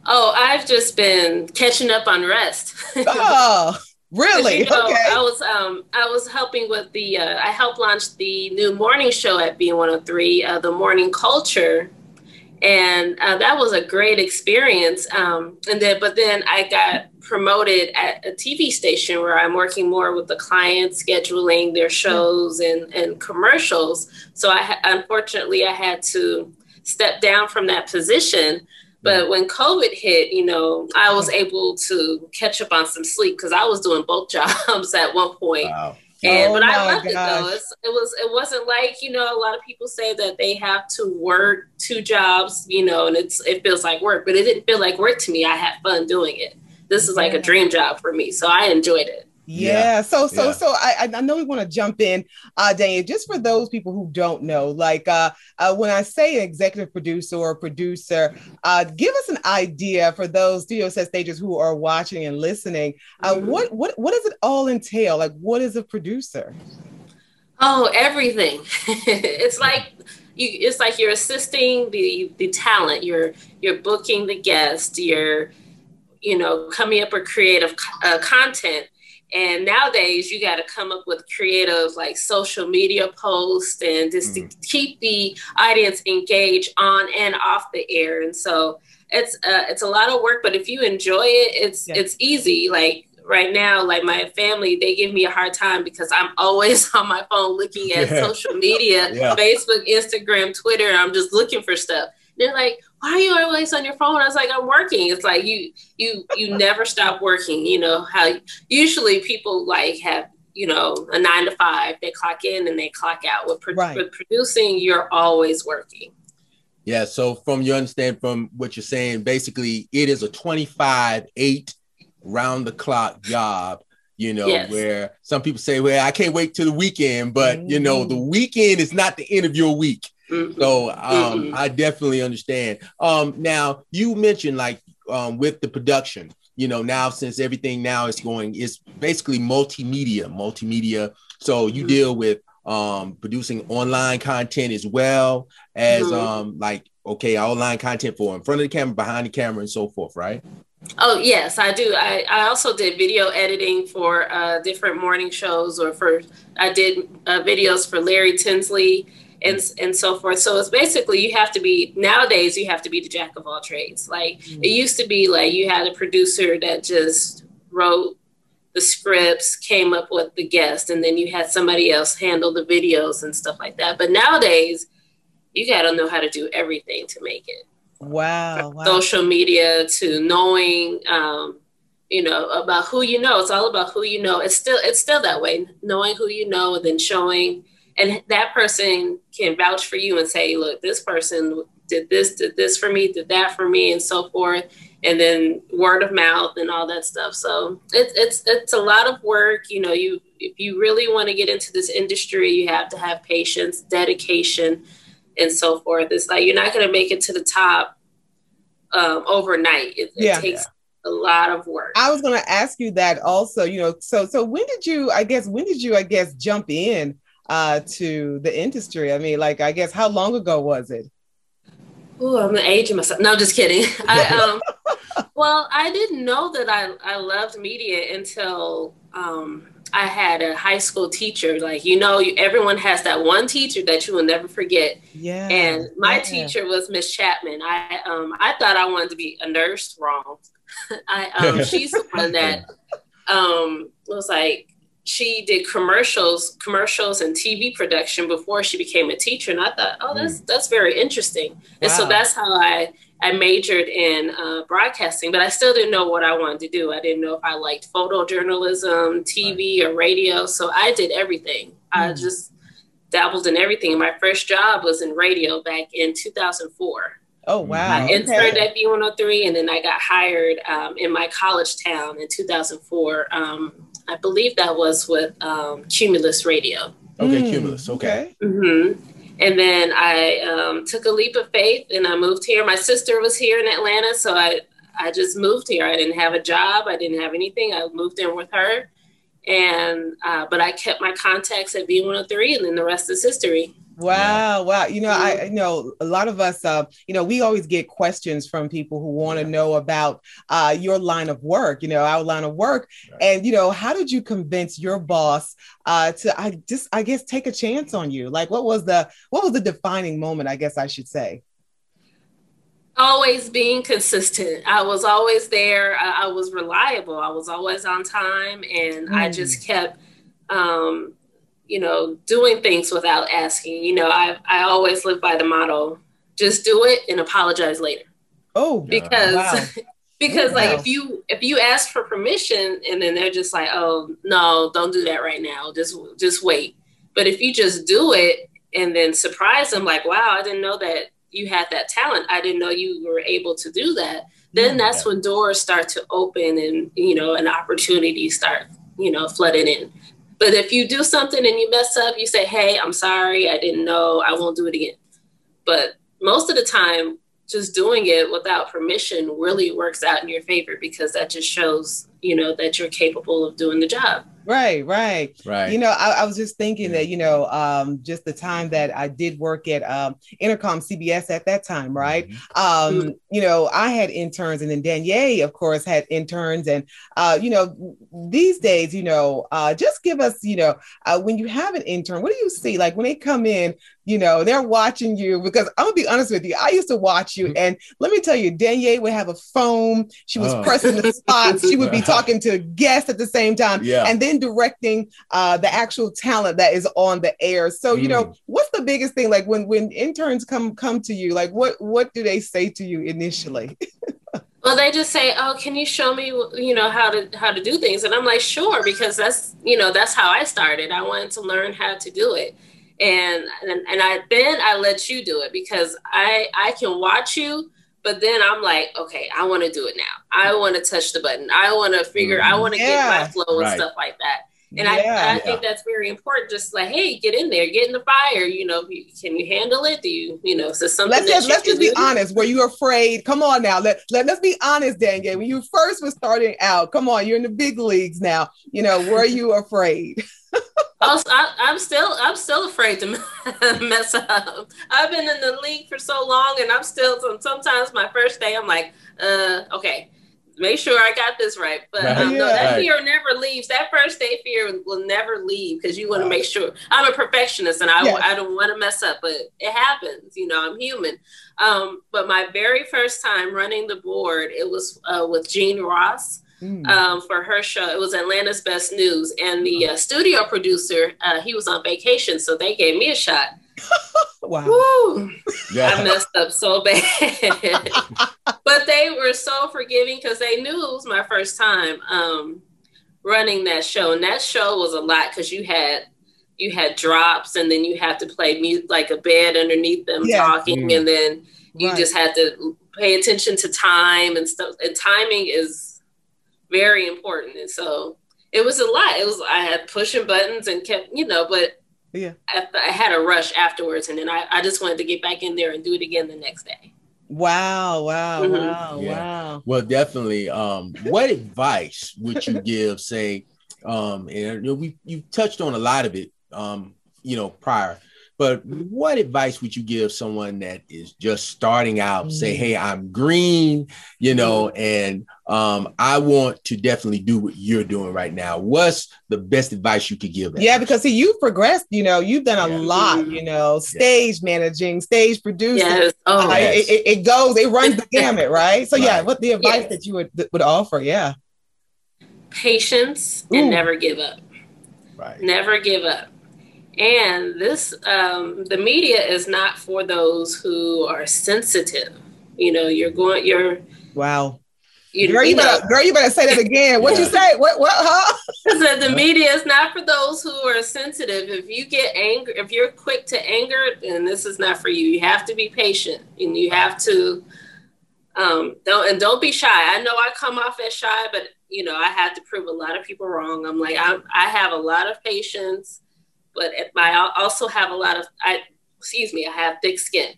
[SPEAKER 3] Oh, I've just been catching up on rest.
[SPEAKER 1] oh, really?
[SPEAKER 3] You know, okay. I was um I was helping with the uh, I helped launch the new morning show at V103, uh, the Morning Culture, and uh, that was a great experience. Um, and then, but then I got promoted at a TV station where I'm working more with the clients, scheduling their shows and, and commercials. So I unfortunately I had to step down from that position. But when COVID hit, you know, I was able to catch up on some sleep because I was doing both jobs at one point. Wow. And oh but I loved gosh. it though. It's, it was it wasn't like you know a lot of people say that they have to work two jobs, you know, and it's it feels like work, but it didn't feel like work to me. I had fun doing it this is like a dream job for me. So I enjoyed it.
[SPEAKER 1] Yeah. yeah. So so yeah. so I I know we want to jump in, uh, Daniel. Just for those people who don't know, like uh, uh, when I say executive producer or producer, uh, give us an idea for those studio set stages who are watching and listening. Uh, mm-hmm. what what what does it all entail? Like, what is a producer?
[SPEAKER 3] Oh, everything. it's like you. It's like you're assisting the the talent. You're you're booking the guest. You're you know, coming up with creative uh, content. And nowadays, you got to come up with creative, like social media posts, and just mm-hmm. to keep the audience engaged on and off the air. And so it's uh, it's a lot of work, but if you enjoy it, it's yeah. it's easy. Like right now, like my family, they give me a hard time because I'm always on my phone looking at yeah. social media, yeah. Facebook, Instagram, Twitter. I'm just looking for stuff. They're like, why are you always on your phone? I was like, I'm working. It's like you you you never stop working. You know how usually people like have you know a nine to five. They clock in and they clock out. With, pro- right. with producing, you're always working.
[SPEAKER 2] Yeah. So from your understand from what you're saying, basically it is a 25 eight round the clock job you know, yes. where some people say, well, I can't wait till the weekend, but mm-hmm. you know, the mm-hmm. weekend is not the end of your week. Mm-hmm. So um, mm-hmm. I definitely understand. Um, now you mentioned like um, with the production, you know, now since everything now is going, it's basically multimedia, multimedia. So you mm-hmm. deal with um, producing online content as well as mm-hmm. um, like okay, online content for in front of the camera, behind the camera, and so forth, right?
[SPEAKER 3] Oh yes, I do. I, I also did video editing for uh, different morning shows, or for I did uh, videos for Larry Tinsley and and so forth. So it's basically you have to be nowadays you have to be the jack of all trades. Like mm-hmm. it used to be like you had a producer that just wrote the scripts, came up with the guest, and then you had somebody else handle the videos and stuff like that. But nowadays you got to know how to do everything to make it.
[SPEAKER 1] Wow,
[SPEAKER 3] wow. Social media to knowing um, you know about who you know it's all about who you know it's still it's still that way knowing who you know and then showing and that person can vouch for you and say, look, this person did this, did this for me, did that for me, and so forth. And then word of mouth and all that stuff. So it's it's it's a lot of work. You know, you if you really want to get into this industry, you have to have patience, dedication, and so forth. It's like you're not going to make it to the top um, overnight. It, yeah. it takes a lot of work.
[SPEAKER 1] I was going to ask you that also. You know, so so when did you? I guess when did you? I guess jump in uh, to the industry? I mean, like, I guess how long ago was it?
[SPEAKER 3] Oh, I'm aging myself. No, just kidding. I, um, well, I didn't know that I, I loved media until um, I had a high school teacher. Like, you know, everyone has that one teacher that you will never forget.
[SPEAKER 1] Yeah.
[SPEAKER 3] And my yeah. teacher was Miss Chapman. I um, I thought I wanted to be a nurse. Wrong. I um, she's the one that um was like she did commercials, commercials and TV production before she became a teacher. And I thought, oh, that's mm. that's very interesting. Wow. And so that's how I I majored in uh, broadcasting, but I still didn't know what I wanted to do. I didn't know if I liked photojournalism, TV, or radio. So I did everything. Mm. I just dabbled in everything. My first job was in radio back in 2004.
[SPEAKER 1] Oh wow!
[SPEAKER 3] I interned okay. at V103, and then I got hired um, in my college town in 2004 um, I believe that was with um, Cumulus Radio.
[SPEAKER 2] Okay, mm, Cumulus. Okay.
[SPEAKER 3] Mm-hmm. And then I um, took a leap of faith and I moved here. My sister was here in Atlanta, so I I just moved here. I didn't have a job. I didn't have anything. I moved in with her, and uh, but I kept my contacts at V103, and then the rest is history.
[SPEAKER 1] Wow, wow. You know, I you know a lot of us uh, you know, we always get questions from people who want to know about uh your line of work, you know, our line of work. Right. And you know, how did you convince your boss uh to I just I guess take a chance on you? Like what was the what was the defining moment, I guess I should say?
[SPEAKER 3] Always being consistent. I was always there. I, I was reliable. I was always on time and mm. I just kept um you know, doing things without asking. You know, I I always live by the motto: just do it and apologize later.
[SPEAKER 1] Oh,
[SPEAKER 3] because wow. because like if you if you ask for permission and then they're just like, oh no, don't do that right now. Just just wait. But if you just do it and then surprise them, like, wow, I didn't know that you had that talent. I didn't know you were able to do that. Then yeah. that's when doors start to open and you know an opportunity start you know flooding in. But if you do something and you mess up, you say, hey, I'm sorry, I didn't know, I won't do it again. But most of the time, just doing it without permission really works out in your favor because that just shows, you know, that you're capable of doing the job.
[SPEAKER 1] Right, right,
[SPEAKER 2] right.
[SPEAKER 1] You know, I, I was just thinking that you know, um, just the time that I did work at um, Entercom CBS at that time, right?
[SPEAKER 2] Mm-hmm.
[SPEAKER 1] Um, you know, I had interns, and then Danielle, of course, had interns, and uh, you know, these days, you know, uh, just give us, you know, uh, when you have an intern, what do you see? Like when they come in, you know, they're watching you because I'm gonna be honest with you. I used to watch you, and let me tell you, Danielle would have a phone. She was
[SPEAKER 2] Oh.
[SPEAKER 1] pressing the spots. She would be talking to guests at the same time,
[SPEAKER 2] Yeah.
[SPEAKER 1] and then directing uh, the actual talent that is on the air. So, you know,
[SPEAKER 2] Mm.
[SPEAKER 1] what's the biggest thing? Like when when interns come come to you, like what what do they say to you initially?
[SPEAKER 3] Well, they just say, "Oh, can you show me, you know, how to how to do things?" And I'm like, "Sure," because that's you know that's how I started. I wanted to learn how to do it, and and, and I then I let you do it because I I can watch you, but then I'm like, okay, I want to do it now. I want to touch the button. I want to figure. I mm-hmm. want to get my flow and
[SPEAKER 2] Right.
[SPEAKER 3] stuff like that. And
[SPEAKER 1] yeah.
[SPEAKER 3] I, I
[SPEAKER 2] Yeah.
[SPEAKER 3] think that's very important. Just like, hey, get in there, get in the fire. You know, can you handle it? Do you, you know, is this something
[SPEAKER 1] let's
[SPEAKER 3] that
[SPEAKER 1] just
[SPEAKER 3] you
[SPEAKER 1] let's just be
[SPEAKER 3] do?
[SPEAKER 1] honest. Were you afraid? Come on now. Let, let let's be honest, Danielle. When you first was starting out, come on, you're in the big leagues now. You know, were you afraid?
[SPEAKER 3] Also, I, I'm still I'm still afraid to mess up. I've been in the league for so long, and I'm still sometimes my first day I'm like, uh, okay, make sure I got this right. But um, no,
[SPEAKER 1] Yeah.
[SPEAKER 3] that
[SPEAKER 2] Right.
[SPEAKER 3] fear never leaves. That first day fear will never leave because you want to make sure. I'm a perfectionist, and I
[SPEAKER 1] Yes.
[SPEAKER 3] I don't want to mess up, but it happens. You know, I'm human. Um, but my very first time running the board, it was uh, with Gene Ross
[SPEAKER 1] Mm.
[SPEAKER 3] um, for her show. It was Atlanta's Best News, and the uh, studio producer uh, he was on vacation, so they gave me a shot.
[SPEAKER 1] wow.
[SPEAKER 3] Woo! I messed up so bad, but they were so forgiving because they knew it was my first time um, running that show, and that show was a lot because you had you had drops, and then you had to play mute like a bed underneath them
[SPEAKER 1] Yeah.
[SPEAKER 3] talking,
[SPEAKER 2] Mm.
[SPEAKER 3] and then you
[SPEAKER 1] Right.
[SPEAKER 3] just had to pay attention to time and stuff and timing is very important and so it was a lot it was i had pushing buttons and kept you know but
[SPEAKER 1] Yeah.
[SPEAKER 3] I, I had a rush afterwards and then I, I just wanted to get back in there and do it again the next day
[SPEAKER 1] Wow. Wow.
[SPEAKER 3] Mhm.
[SPEAKER 1] Wow.
[SPEAKER 2] Yeah.
[SPEAKER 1] Wow.
[SPEAKER 2] Well, definitely. Um, what advice would you give, say, um, and you know, we you touched on a lot of it, um, you know, prior, but what advice would you give someone that is just starting out? Say,
[SPEAKER 1] Mm.
[SPEAKER 2] hey, I'm green, you know, and um, I want to definitely do what you're doing right now. What's the best advice you could give? that
[SPEAKER 1] Yeah,
[SPEAKER 2] person?
[SPEAKER 1] because see, you've progressed. You know, you've done a
[SPEAKER 2] Yeah.
[SPEAKER 1] lot. You know, stage managing, stage producing.
[SPEAKER 3] yes oh
[SPEAKER 1] Uh,
[SPEAKER 2] yes.
[SPEAKER 1] it, it, it goes, it runs the gamut, right? So yeah, what the advice
[SPEAKER 3] Yes.
[SPEAKER 1] that you would would offer? Yeah.
[SPEAKER 3] patience and never give up
[SPEAKER 2] right.
[SPEAKER 3] never give up and this um, the media is not for those who are sensitive you know you're going you're
[SPEAKER 1] Wow.
[SPEAKER 3] you,
[SPEAKER 1] girl, you,
[SPEAKER 3] you know,
[SPEAKER 1] better, girl, you better say that again. What you say? What? What? Huh?
[SPEAKER 3] that the media is not for those who are sensitive. If you get angry, if you're quick to anger, then this is not for you. You have to be patient, and you have to um, don't and don't be shy. I know I come off as shy, but you know I had to prove a lot of people wrong. I'm like I'm, I have a lot of patience, but I also have a lot of I excuse me, I have thick skin.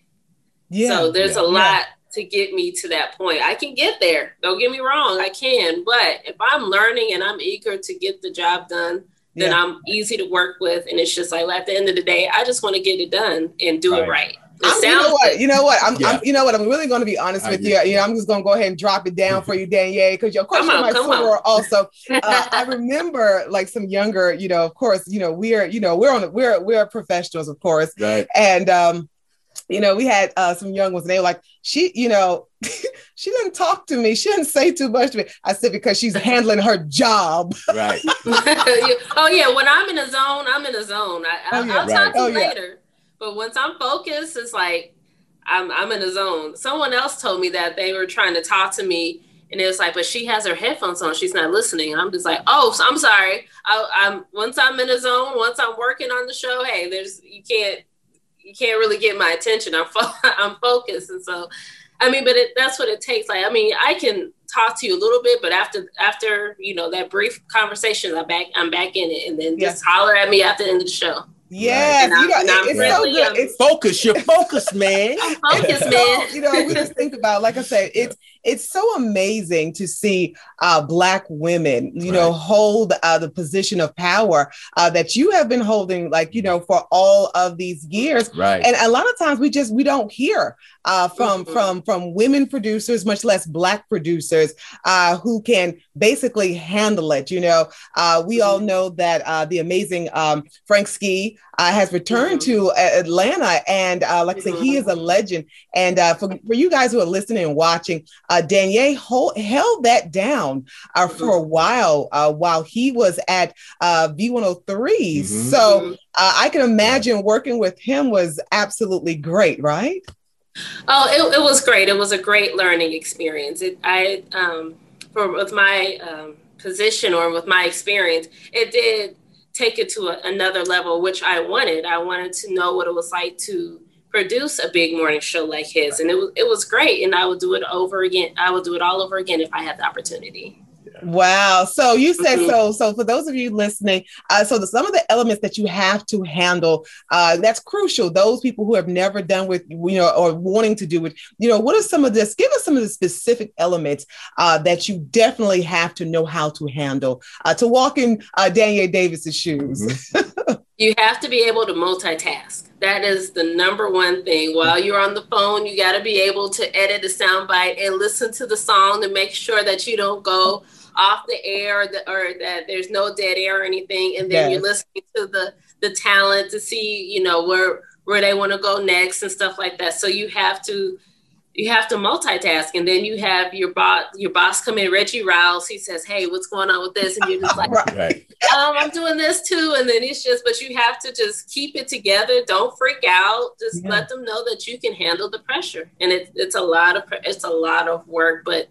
[SPEAKER 1] Yeah.
[SPEAKER 3] So there's
[SPEAKER 2] yeah.
[SPEAKER 3] a lot to get me to that point. I can get there. Don't get me wrong, I can. But if I'm learning and I'm eager to get the job done, then
[SPEAKER 1] Yeah.
[SPEAKER 3] I'm easy to work with. And it's just like at the end of the day, I just want to get it done and do
[SPEAKER 2] Right.
[SPEAKER 3] it right. It
[SPEAKER 1] I'm, you know what? You know what? I'm,
[SPEAKER 2] Yeah.
[SPEAKER 1] I'm. You know what? I'm really going to be honest with you. You know, I'm just going to go ahead and drop it down for you, Danielle, because of course
[SPEAKER 3] Come
[SPEAKER 1] you're
[SPEAKER 3] on,
[SPEAKER 1] my
[SPEAKER 3] come
[SPEAKER 1] also. Uh, I remember like some younger. You know, of course, you know we're you know we're on we're we're professionals, of course,
[SPEAKER 2] Right.
[SPEAKER 1] and um, you know we had uh, some young ones, and they were like, she, you know. she didn't talk to me. She didn't say too much to me. I said because she's handling her job.
[SPEAKER 2] Right.
[SPEAKER 3] oh yeah, when I'm in a zone, I'm in a zone. I, I,
[SPEAKER 1] Oh, yeah.
[SPEAKER 3] I'll talk
[SPEAKER 2] Right.
[SPEAKER 3] to you
[SPEAKER 1] Oh, yeah.
[SPEAKER 3] later, but once I'm focused, it's like I'm I'm in a zone. Someone else told me that they were trying to talk to me, and it was like, but she has her headphones on, she's not listening. And I'm just like, oh, so I'm sorry. I, I'm once I'm in a zone, once I'm working on the show, hey, there's you can't you can't really get my attention. I'm fo- I'm focused, and so I mean, but it, that's what it takes. Like, I mean, I can talk to you a little bit, but after after you know that brief conversation, I'm back. I'm back in it, and then just holler at me after the end of the show.
[SPEAKER 1] Yes,
[SPEAKER 3] And I'm-
[SPEAKER 1] you know,
[SPEAKER 3] and I'm
[SPEAKER 1] it's so good. It's
[SPEAKER 2] Focus, you're focused, man.
[SPEAKER 3] I'm focused,
[SPEAKER 1] so,
[SPEAKER 3] man.
[SPEAKER 1] you know, we just think about, like I said, it's it's so amazing to see uh, black women, you know, hold uh, the position of power uh, that you have been holding, like you know, for all of these years.
[SPEAKER 2] Right.
[SPEAKER 1] And a lot of times we just we don't hear uh, from
[SPEAKER 3] Mhm.
[SPEAKER 1] from from women producers, much less black producers, uh, who can basically handle it. You know, uh, we all know that uh, the amazing um, Frank Ski uh, has returned to Atlanta, and uh, like I said, he is a legend. And uh, for, for you guys who are listening and watching, uh, Danier hold, held that down uh, for a while uh, while he was at uh, V103.
[SPEAKER 2] Mhm.
[SPEAKER 1] So uh, I can imagine working with him was absolutely great, right?
[SPEAKER 3] Oh, it, it was great. It was a great learning experience. It, I, um, for with my um, position or with my experience, it did take it to a, another level, which I wanted. I wanted to know what it was like to produce a big morning show like his, and it was it was great. And I would do it over again. I would do it all over again if I had the opportunity.
[SPEAKER 1] Wow. So you said
[SPEAKER 3] Mhm.
[SPEAKER 1] so. So for those of you listening, uh, so the, some of the elements that you have to handle, uh, that's crucial. Those people who have never done with, you know, or wanting to do it, you know, what are some of this? Give us some of the specific elements uh, that you definitely have to know how to handle uh, to walk in uh, Daniel Davis's shoes.
[SPEAKER 3] You have to be able to multitask. That is the number one thing. While you're on the phone, you got to be able to edit a soundbite and listen to the song to make sure that you don't go off the air or, the, or that there's no dead air or anything. And then you're listening to the the talent to see, you know, where where they want to go next and stuff like that. So you have to you have to multitask and then you have your boss your boss come in reggie rouse he says hey what's going on with this and you're just like
[SPEAKER 1] Right.
[SPEAKER 2] Right.
[SPEAKER 3] um, I'm doing this too. And then it's just, but you have to just keep it together. Don't freak out. Just
[SPEAKER 1] Yeah.
[SPEAKER 3] let them know that you can handle the pressure. And it, it's a lot of, it's a lot of work, but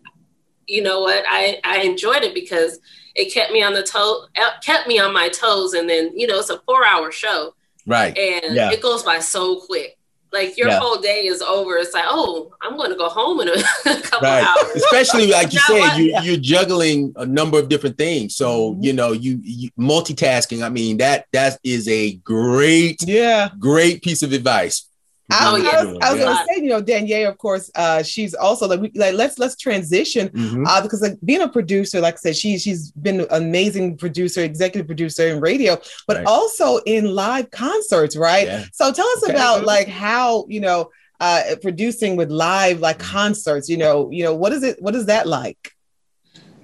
[SPEAKER 3] you know what? I, I enjoyed it because it kept me on the toe, uh, kept me on my toes. And then, you know, it's a four hour show
[SPEAKER 2] Right.
[SPEAKER 3] and
[SPEAKER 2] Yeah.
[SPEAKER 3] it goes by so quick. Like your
[SPEAKER 2] Yeah.
[SPEAKER 3] whole day is over. It's like, oh, I'm going to go home in a couple
[SPEAKER 2] Right.
[SPEAKER 3] hours.
[SPEAKER 2] Especially like you
[SPEAKER 3] Now
[SPEAKER 2] said, you, you're juggling a number of different things. So,
[SPEAKER 1] Mhm.
[SPEAKER 2] you know, you, you multitasking. I mean, that that is a great,
[SPEAKER 1] Yeah.
[SPEAKER 2] great piece of advice.
[SPEAKER 1] I,
[SPEAKER 3] Oh,
[SPEAKER 1] was-
[SPEAKER 3] yeah.
[SPEAKER 1] I was, I was
[SPEAKER 2] Yeah.
[SPEAKER 1] gonna say, you know, Danielle, of course, uh, she's also like, we, like let's let's transition
[SPEAKER 2] Mhm.
[SPEAKER 1] uh, because like being a producer, like I said, she she's been an amazing producer, executive producer in radio, but
[SPEAKER 2] Right.
[SPEAKER 1] also in live concerts, right?
[SPEAKER 2] Yeah.
[SPEAKER 1] So tell us
[SPEAKER 2] Okay.
[SPEAKER 1] about like how you know uh, producing with live like
[SPEAKER 2] Mhm.
[SPEAKER 1] concerts. You know, you know what is it? What is that like?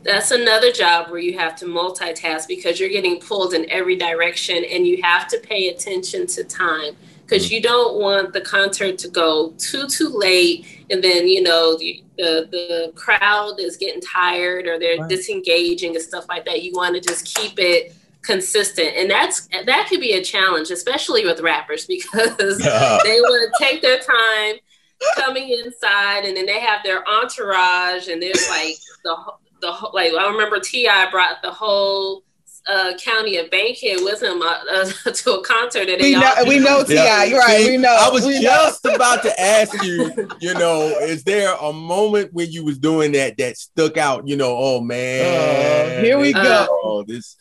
[SPEAKER 3] that's another job where you have to multitask because you're getting pulled in every direction and you have to pay attention to time because mm. you don't want the concert to go too too late and then you know the the, the crowd is getting tired or they're
[SPEAKER 1] Right.
[SPEAKER 3] disengaging and stuff like that you want to just keep it consistent and that's that could be a challenge especially with rappers because
[SPEAKER 2] Yeah.
[SPEAKER 3] they want to take their time coming inside and then they have their entourage and there's like the the like I remember T.I. brought the whole uh, county of Bankhead with him uh, uh, to a concert and they
[SPEAKER 1] We know, we know, Ti.
[SPEAKER 2] Yeah.
[SPEAKER 1] You're right.
[SPEAKER 2] See,
[SPEAKER 1] we know.
[SPEAKER 2] I was
[SPEAKER 1] we know.
[SPEAKER 2] just about to ask you, you know, is there a moment when you was doing that that stuck out? You know, oh man,
[SPEAKER 1] Oh, here we
[SPEAKER 3] go.
[SPEAKER 2] Oh, this,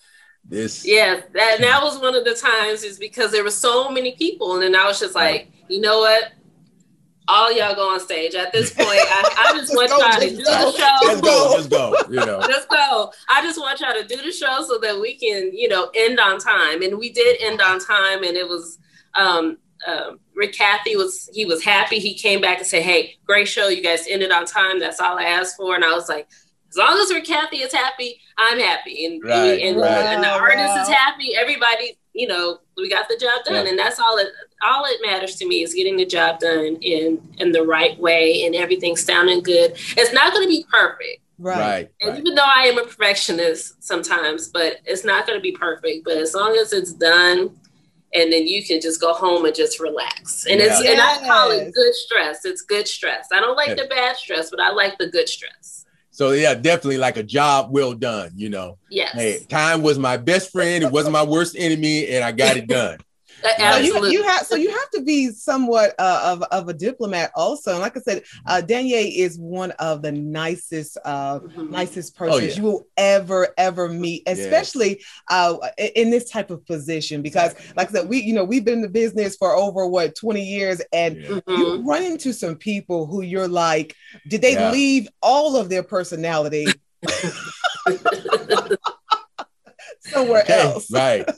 [SPEAKER 2] this.
[SPEAKER 3] yeah that, that was one of the times is because there were so many people and then I was just like you know what all y'all go on stage at this point I, I just
[SPEAKER 1] Just
[SPEAKER 3] want
[SPEAKER 1] go,
[SPEAKER 3] y'all to
[SPEAKER 1] just
[SPEAKER 3] do
[SPEAKER 1] go.
[SPEAKER 3] the show
[SPEAKER 2] Let's go, let's go. You know,
[SPEAKER 3] Let's go. I just want y'all to do the show so that we can, you know, end on time. And we did end on time, and it was um, um Rick Caffey was he was happy. He came back and said, "Hey, great show. You guys ended on time. That's all I asked for." And I was like, as long as Rick Caffey is happy, I'm happy. And
[SPEAKER 2] Right,
[SPEAKER 3] and,
[SPEAKER 2] right.
[SPEAKER 3] and the
[SPEAKER 1] Wow,
[SPEAKER 3] artist is happy. Everybody, you know, we got the job done,
[SPEAKER 2] Yeah.
[SPEAKER 3] and that's all it. All it matters to me is getting the job done in in the right way and everything sounding good. It's not going to be perfect.
[SPEAKER 1] Right.
[SPEAKER 2] right.
[SPEAKER 3] And
[SPEAKER 2] right.
[SPEAKER 3] even though I am a perfectionist sometimes, but it's not going to be perfect. But as long as it's done, and then you can just go home and just relax. And it's
[SPEAKER 1] Yeah.
[SPEAKER 3] and I call it good stress. It's good stress. I don't like
[SPEAKER 2] Yeah.
[SPEAKER 3] the bad stress, but I like the good stress.
[SPEAKER 2] So yeah, definitely like a job well done. You know,
[SPEAKER 3] Yes.
[SPEAKER 2] hey, time was my best friend. It wasn't my worst enemy, and I got it done.
[SPEAKER 3] Absolutely.
[SPEAKER 1] So you, you, have so you have to be somewhat uh, of, of a diplomat also. And like I said, uh, Danye is one of the nicest uh, mm-hmm. nicest persons oh, yeah. you will ever ever meet, especially yes. uh, in this type of position. Because like I said, we you know we've been in the business for over what twenty years, and yeah. mm-hmm. you run into some people who you're like, did they yeah. leave all of their personality? somewhere okay, else.
[SPEAKER 2] Right.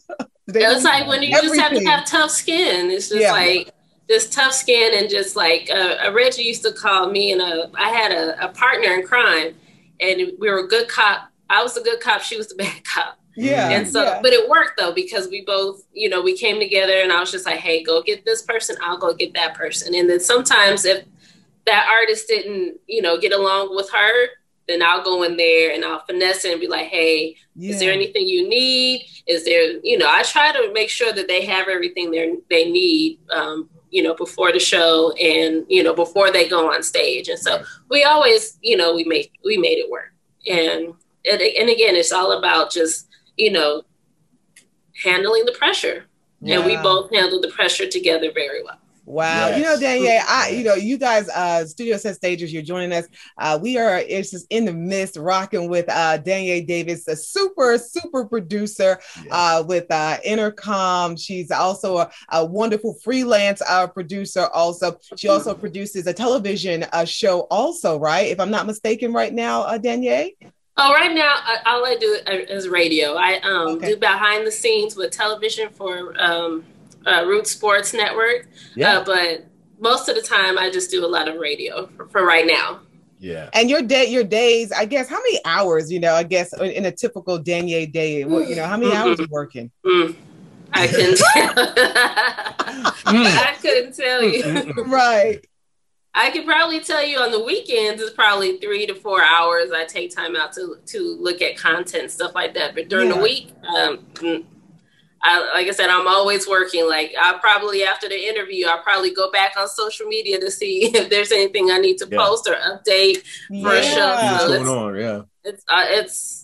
[SPEAKER 3] It's like when you everything. just have to have tough skin. It's just yeah. like this tough skin and just like uh, Reggie used to call me and a, I had a, a partner in crime and we were a good cop. I was a good cop. She was the bad cop.
[SPEAKER 1] Yeah.
[SPEAKER 3] And so,
[SPEAKER 1] yeah.
[SPEAKER 3] but it worked though, because we both, you know, we came together and I was just like, hey, go get this person. I'll go get that person. And then sometimes if that artist didn't, you know, get along with her, then I'll go in there and I'll finesse it and be like, hey, yeah. is there anything you need? Is there, you know, I try to make sure that they have everything they they need, um, you know, before the show and you know before they go on stage. And so we always, you know, we make we made it work. And and, and again, it's all about just you know handling the pressure, yeah. and we both handled the pressure together very well.
[SPEAKER 1] Wow. Yes. You know, Danielle, I, you know, you guys, uh, Studio Set Stagers, you're joining us. Uh, we are, it's just in the midst rocking with uh, Danielle Davis, a super, super producer yes. uh, with uh, Entercom. She's also a, a wonderful freelance uh, producer. Also, she also produces a television uh, show also, right? If I'm not mistaken right now, uh, Danielle?
[SPEAKER 3] Oh, right now, all I do is radio. I um, okay. do behind the scenes with television for um, uh, Root Sports Network. Yeah. Uh, but most of the time, I just do a lot of radio for, for right now.
[SPEAKER 2] Yeah.
[SPEAKER 1] And your day, your days, I guess, how many hours, you know, I guess in a typical Danielle day, you know, how many mm-hmm. hours are working?
[SPEAKER 3] Mm. I couldn't I couldn't tell you.
[SPEAKER 1] right.
[SPEAKER 3] I could probably tell you on the weekends it's probably three to four hours. I take time out to to look at content stuff like that. But during yeah. the week, um, mm, I, like I said, I'm always working. Like I probably after the interview, I'll probably go back on social media to see if there's anything I need to yeah. post or update for yeah. a show.
[SPEAKER 2] What's going on? Yeah,
[SPEAKER 3] it's uh, it's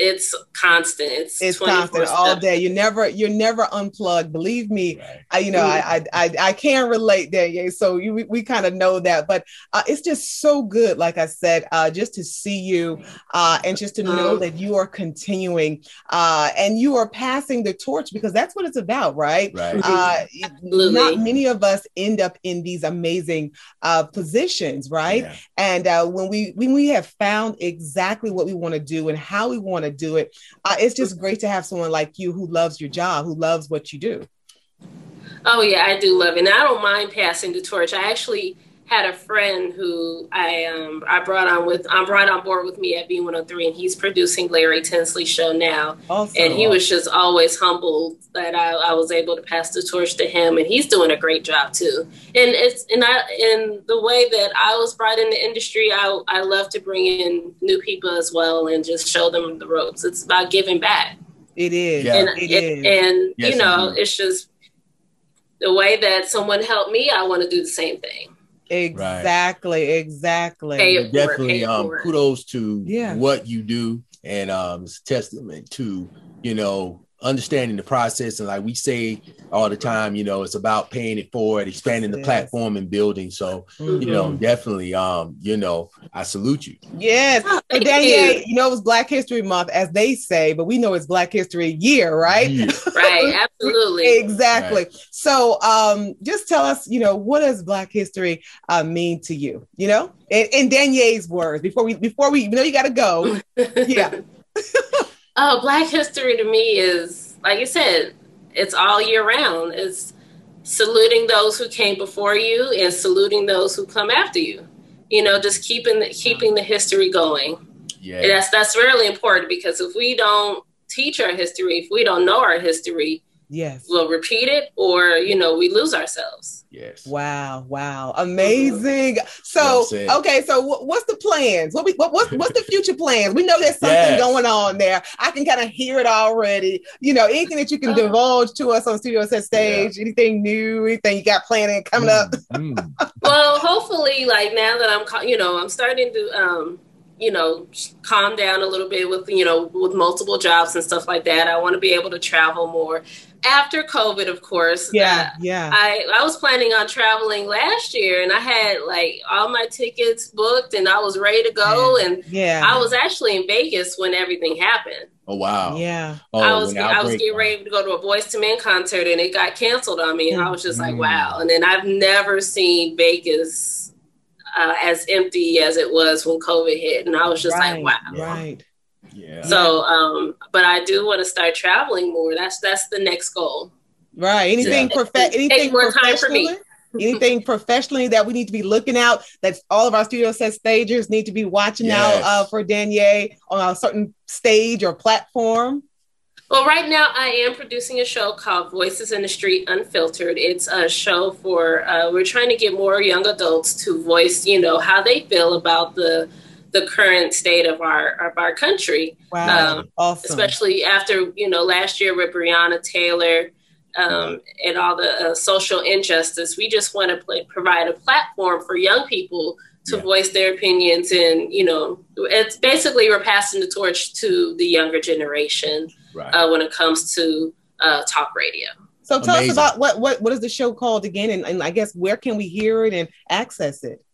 [SPEAKER 3] it's constant. It's
[SPEAKER 1] it's constant all day. You never you're never unplugged. Believe me, right. I, you know I, I I can relate there. Yeah, so you, we, we kind of know that, but uh, it's just so good. Like I said, uh, just to see you uh, and just to know mm. that you are continuing uh, and you are passing the torch because that's what it's about, right?
[SPEAKER 2] Right.
[SPEAKER 1] Uh, not many of us end up in these amazing uh, positions, right? Yeah. And when we when we have found exactly what we want to do and how we want to do it. Uh, it's just great to have someone like you who loves your job, who loves what you do.
[SPEAKER 3] Oh yeah, I do love it. And I don't mind passing the torch. I actually had a friend who I um, I brought on with I'm brought on board with me at V103, and he's producing Larry Tinsley's show now. Awesome. And he was just always humbled that I, I, was able to pass the torch to him, and he's doing a great job too. And it's and I in the way that I was brought in the industry, I I love to bring in new people as well and just show them the ropes. It's about giving back.
[SPEAKER 1] It is.
[SPEAKER 3] Yeah. And, it, it is. and yes, you know, it's just the way that someone helped me. I want to do the same thing.
[SPEAKER 1] Exactly, right. exactly.
[SPEAKER 2] Definitely um kudos to yeah. what you do and um it's testament to, you know, understanding the process and like we say all the time you know it's about paying it forward expanding the yes. platform and building so mm-hmm. you know mm-hmm. definitely um you know i salute you
[SPEAKER 1] yes oh, Danielle, you. you know it's black history month as they say but we know it's black history year right
[SPEAKER 3] right absolutely
[SPEAKER 1] exactly right. so um just tell us you know what does black history uh, mean to you you know in, in Danielle's words before we before we you know you got to go yeah
[SPEAKER 3] Oh, Black History to me is, like you said, it's all year round. It's saluting those who came before you and saluting those who come after you. You know, just keeping the, keeping the history going. Yeah, and that's that's really important because if we don't teach our history, if we don't know our history,
[SPEAKER 1] yes,
[SPEAKER 3] we'll repeat it, or you know, we lose ourselves.
[SPEAKER 2] Yes.
[SPEAKER 1] Wow. Wow. Amazing. So, okay. So, what's the plans? What we what, what's what's the future plans? We know there's something yes. going on there. I can kind of hear it already. You know, anything that you can uh-huh. divulge to us on Studio Set Stage? Yeah. Anything new? Anything you got planning coming mm, up?
[SPEAKER 3] mm. well, hopefully, like now that I'm, you know, I'm starting to um you know, calm down a little bit with, you know, with multiple jobs and stuff like that. I want to be able to travel more. After COVID, of course.
[SPEAKER 1] Yeah, uh, yeah.
[SPEAKER 3] I, I was planning on traveling last year and I had like all my tickets booked and I was ready to go. Yeah. And
[SPEAKER 1] yeah,
[SPEAKER 3] I was actually in Vegas when everything happened.
[SPEAKER 2] Oh wow!
[SPEAKER 1] Yeah,
[SPEAKER 2] oh,
[SPEAKER 3] I was I was getting ready to go to a Boyz II Men concert and it got canceled on me, and I was just like, mm. wow. And then I've never seen Vegas uh, as empty as it was when COVID hit, and I was just
[SPEAKER 1] right,
[SPEAKER 3] like,
[SPEAKER 1] wow. Right.
[SPEAKER 2] Yeah.
[SPEAKER 3] So, um, but I do want to start traveling more. That's that's the next goal.
[SPEAKER 1] Right. Anything yeah. perfect. Anything more time for me anything professionally that we need to be looking out that all of our studio set stagers need to be watching yes. out uh, for Danye on a certain stage or platform?
[SPEAKER 3] Well, right now I am producing a show called Voices in the Street Unfiltered. It's a show for uh, we're trying to get more young adults to voice, you know, how they feel about the the current state of our of our country.
[SPEAKER 1] Wow, um, awesome.
[SPEAKER 3] Especially after you know last year with Breonna Taylor um, and all the uh, social injustice. We just want to play, provide a platform for young people to yeah. voice their opinions, and you know, it's basically we're passing the torch to the younger generation right. uh, when it comes to uh, talk radio.
[SPEAKER 1] So tell Amazing. us about what what what is the show called again, and, and I guess where can we hear it and access it?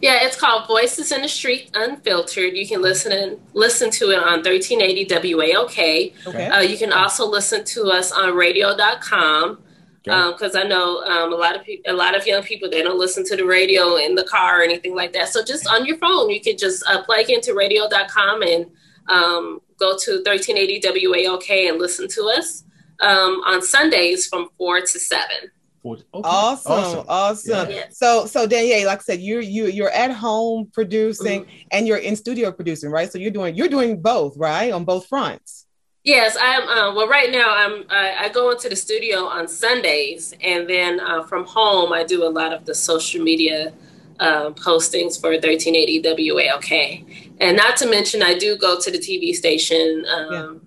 [SPEAKER 3] Yeah, it's called Voices in the Street Unfiltered. You can listen and listen to it on 1380 WAOK. Okay. Uh, you can also listen to us on radio.com because um, I know um, a lot of people, a lot of young people, they don't listen to the radio in the car or anything like that. So just on your phone, you can just uh, plug into radio.com and um, go to 1380 WAOK and listen to us um, on Sundays from four to seven.
[SPEAKER 1] Okay. Awesome, awesome. awesome. Yeah. So, so Danielle, like I said, you're you you're at home producing mm-hmm. and you're in studio producing, right? So you're doing you're doing both, right, on both fronts.
[SPEAKER 3] Yes, I'm. Uh, well, right now I'm. I, I, go into the studio on Sundays, and then uh, from home I do a lot of the social media uh, postings for 1380 WAOK, and not to mention I do go to the TV station. Um, yeah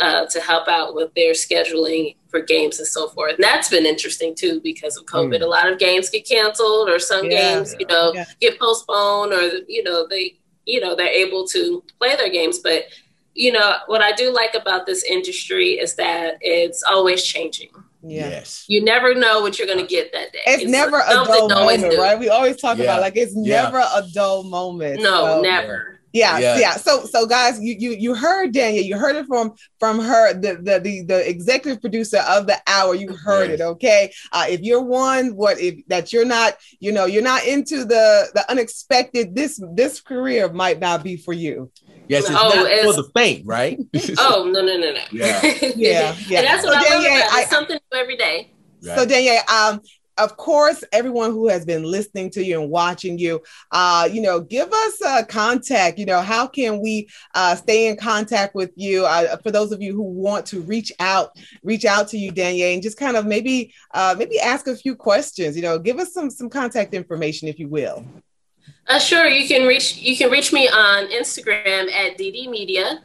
[SPEAKER 3] uh, to help out with their scheduling for games and so forth. And that's been interesting too because of COVID. Mm. A lot of games get canceled, or some yeah, games, you know, yeah. get postponed, or you know they, you know, they're able to play their games. But you know what I do like about this industry is that it's always changing.
[SPEAKER 1] Yeah. Yes.
[SPEAKER 3] You never know what you're going to get that day.
[SPEAKER 1] It's, it's never a dull moment, right? We always talk yeah. about like it's never a dull moment.
[SPEAKER 3] No, so. never.
[SPEAKER 1] Yeah, yeah, yeah. So, so guys, you you you heard Danielle. You heard it from from her, the the the, the executive producer of the hour. You heard yes. it. Okay. Uh, if you're one, what if that you're not, you know, you're not into the the unexpected. This this career might not be for you.
[SPEAKER 2] Yes, it's oh, not it's, for the faint, right?
[SPEAKER 3] oh no no no no.
[SPEAKER 1] Yeah, yeah, yeah.
[SPEAKER 3] And that's what so I Danielle, love about it. something new every day.
[SPEAKER 1] Right. So Danielle, um, of course, everyone who has been listening to you and watching you, uh, you know, give us a contact. You know, how can we uh, stay in contact with you? Uh, for those of you who want to reach out, reach out to you, Danielle, and just kind of maybe, uh, maybe ask a few questions. You know, give us some some contact information, if you will.
[SPEAKER 3] Uh, sure, you can reach you can reach me on Instagram at DD Media,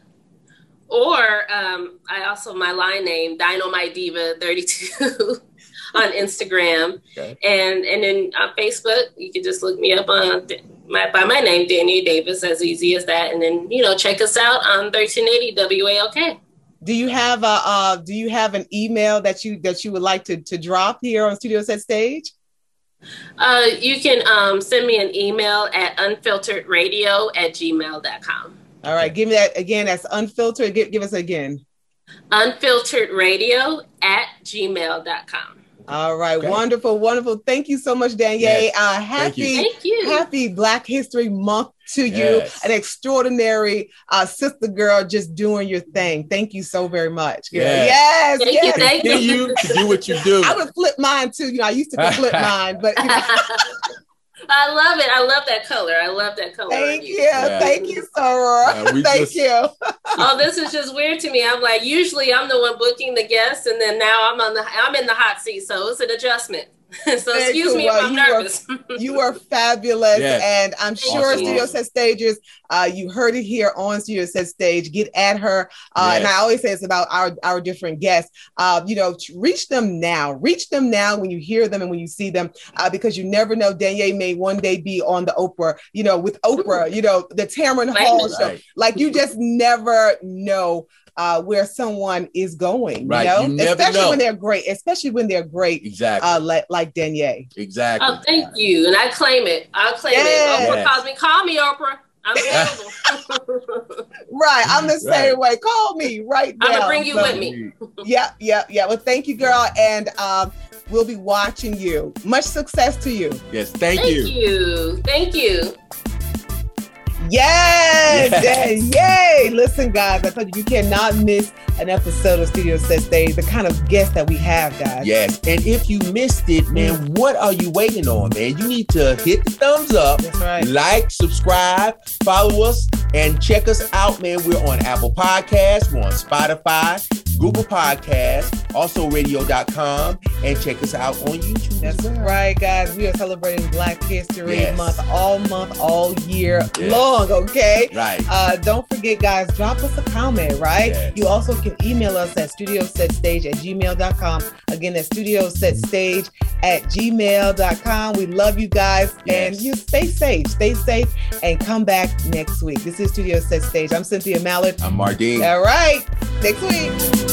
[SPEAKER 3] or um, I also my line name Dynamite Diva thirty two. on Instagram, okay. and and then on Facebook, you can just look me up on my by my name, Danielle Davis, as easy as that, and then you know check us out on 1380 WAOK.
[SPEAKER 1] Do you have a uh, Do you have an email that you that you would like to to drop here on Studio Set Stage?
[SPEAKER 3] Uh, you can um, send me an email at unfilteredradio at gmail.com.
[SPEAKER 1] All right, give me that again. That's unfiltered. Give, give us again.
[SPEAKER 3] Unfilteredradio at gmail.com.
[SPEAKER 1] All right, okay. wonderful, wonderful. Thank you so much, Danielle. Yes. Uh, happy,
[SPEAKER 3] Thank you.
[SPEAKER 1] happy Black History Month to yes. you. An extraordinary uh, sister girl, just doing your thing. Thank you so very much.
[SPEAKER 2] Yes,
[SPEAKER 1] yes.
[SPEAKER 3] Thank
[SPEAKER 1] yes.
[SPEAKER 3] you. Thank
[SPEAKER 2] you. to do what you do.
[SPEAKER 1] I would flip mine too. You know, I used to flip mine, but. You know.
[SPEAKER 3] I love it. I love that color. I love that color.
[SPEAKER 1] Thank you. Yeah. Thank you, Sarah. Yeah, Thank just... you.
[SPEAKER 3] oh, this is just weird to me. I'm like, usually I'm the one booking the guests, and then now I'm on the I'm in the hot seat, so it's an adjustment. so Very excuse cool. me well, if I'm you nervous.
[SPEAKER 1] Are, you are fabulous. Yes. And I'm sure awesome. Studio Set Stages, uh, you heard it here on Studio Set Stage. Get at her. Uh, yes. And I always say it's about our, our different guests. Uh, you know, reach them now. Reach them now when you hear them and when you see them, uh, because you never know. Danye may one day be on the Oprah, you know, with Oprah, you know, the Tamron Hall show. Like you just never know uh, where someone is going. Right. You know, you especially know. when they're great, especially when they're great.
[SPEAKER 2] Exactly.
[SPEAKER 1] Uh, like like Danye.
[SPEAKER 2] Exactly.
[SPEAKER 3] Oh, thank you, and I claim it. I claim yes. it. Oprah yes. calls me. Call me, Oprah. I'm
[SPEAKER 1] available. right. I'm the same right. way. Call me right now.
[SPEAKER 3] I'm gonna bring you so, with me.
[SPEAKER 1] yeah, yeah, yeah. Well, thank you, girl. And um, we'll be watching you. Much success to you.
[SPEAKER 2] Yes, thank, you.
[SPEAKER 3] thank
[SPEAKER 2] you.
[SPEAKER 3] you. Thank you.
[SPEAKER 1] Yes, yes. yay. Listen, guys, I told you, you cannot miss an episode of Studio Set Stage, the kind of guest that we have, guys.
[SPEAKER 2] Yes. And if you missed it, man, mm. what are you waiting on, man? You need to hit the thumbs up,
[SPEAKER 1] That's right.
[SPEAKER 2] like, subscribe, follow us, and check us out, man. We're on Apple Podcasts, we're on Spotify, Google Podcasts, also radio.com, and check us out on YouTube.
[SPEAKER 1] That's well. right, guys. We are celebrating Black History yes. Month all month, all year yes. long, okay?
[SPEAKER 2] Right.
[SPEAKER 1] Uh, don't forget, guys, drop us a comment, right? Yes. You also can email us at studiosetstage at gmail.com. Again, that's studiosetstage at gmail.com. We love you guys, and you stay safe, stay safe, and come back next week. This is Studio Set Stage. I'm Cynthia Mallett.
[SPEAKER 2] I'm Mardine.
[SPEAKER 1] All right. Next week.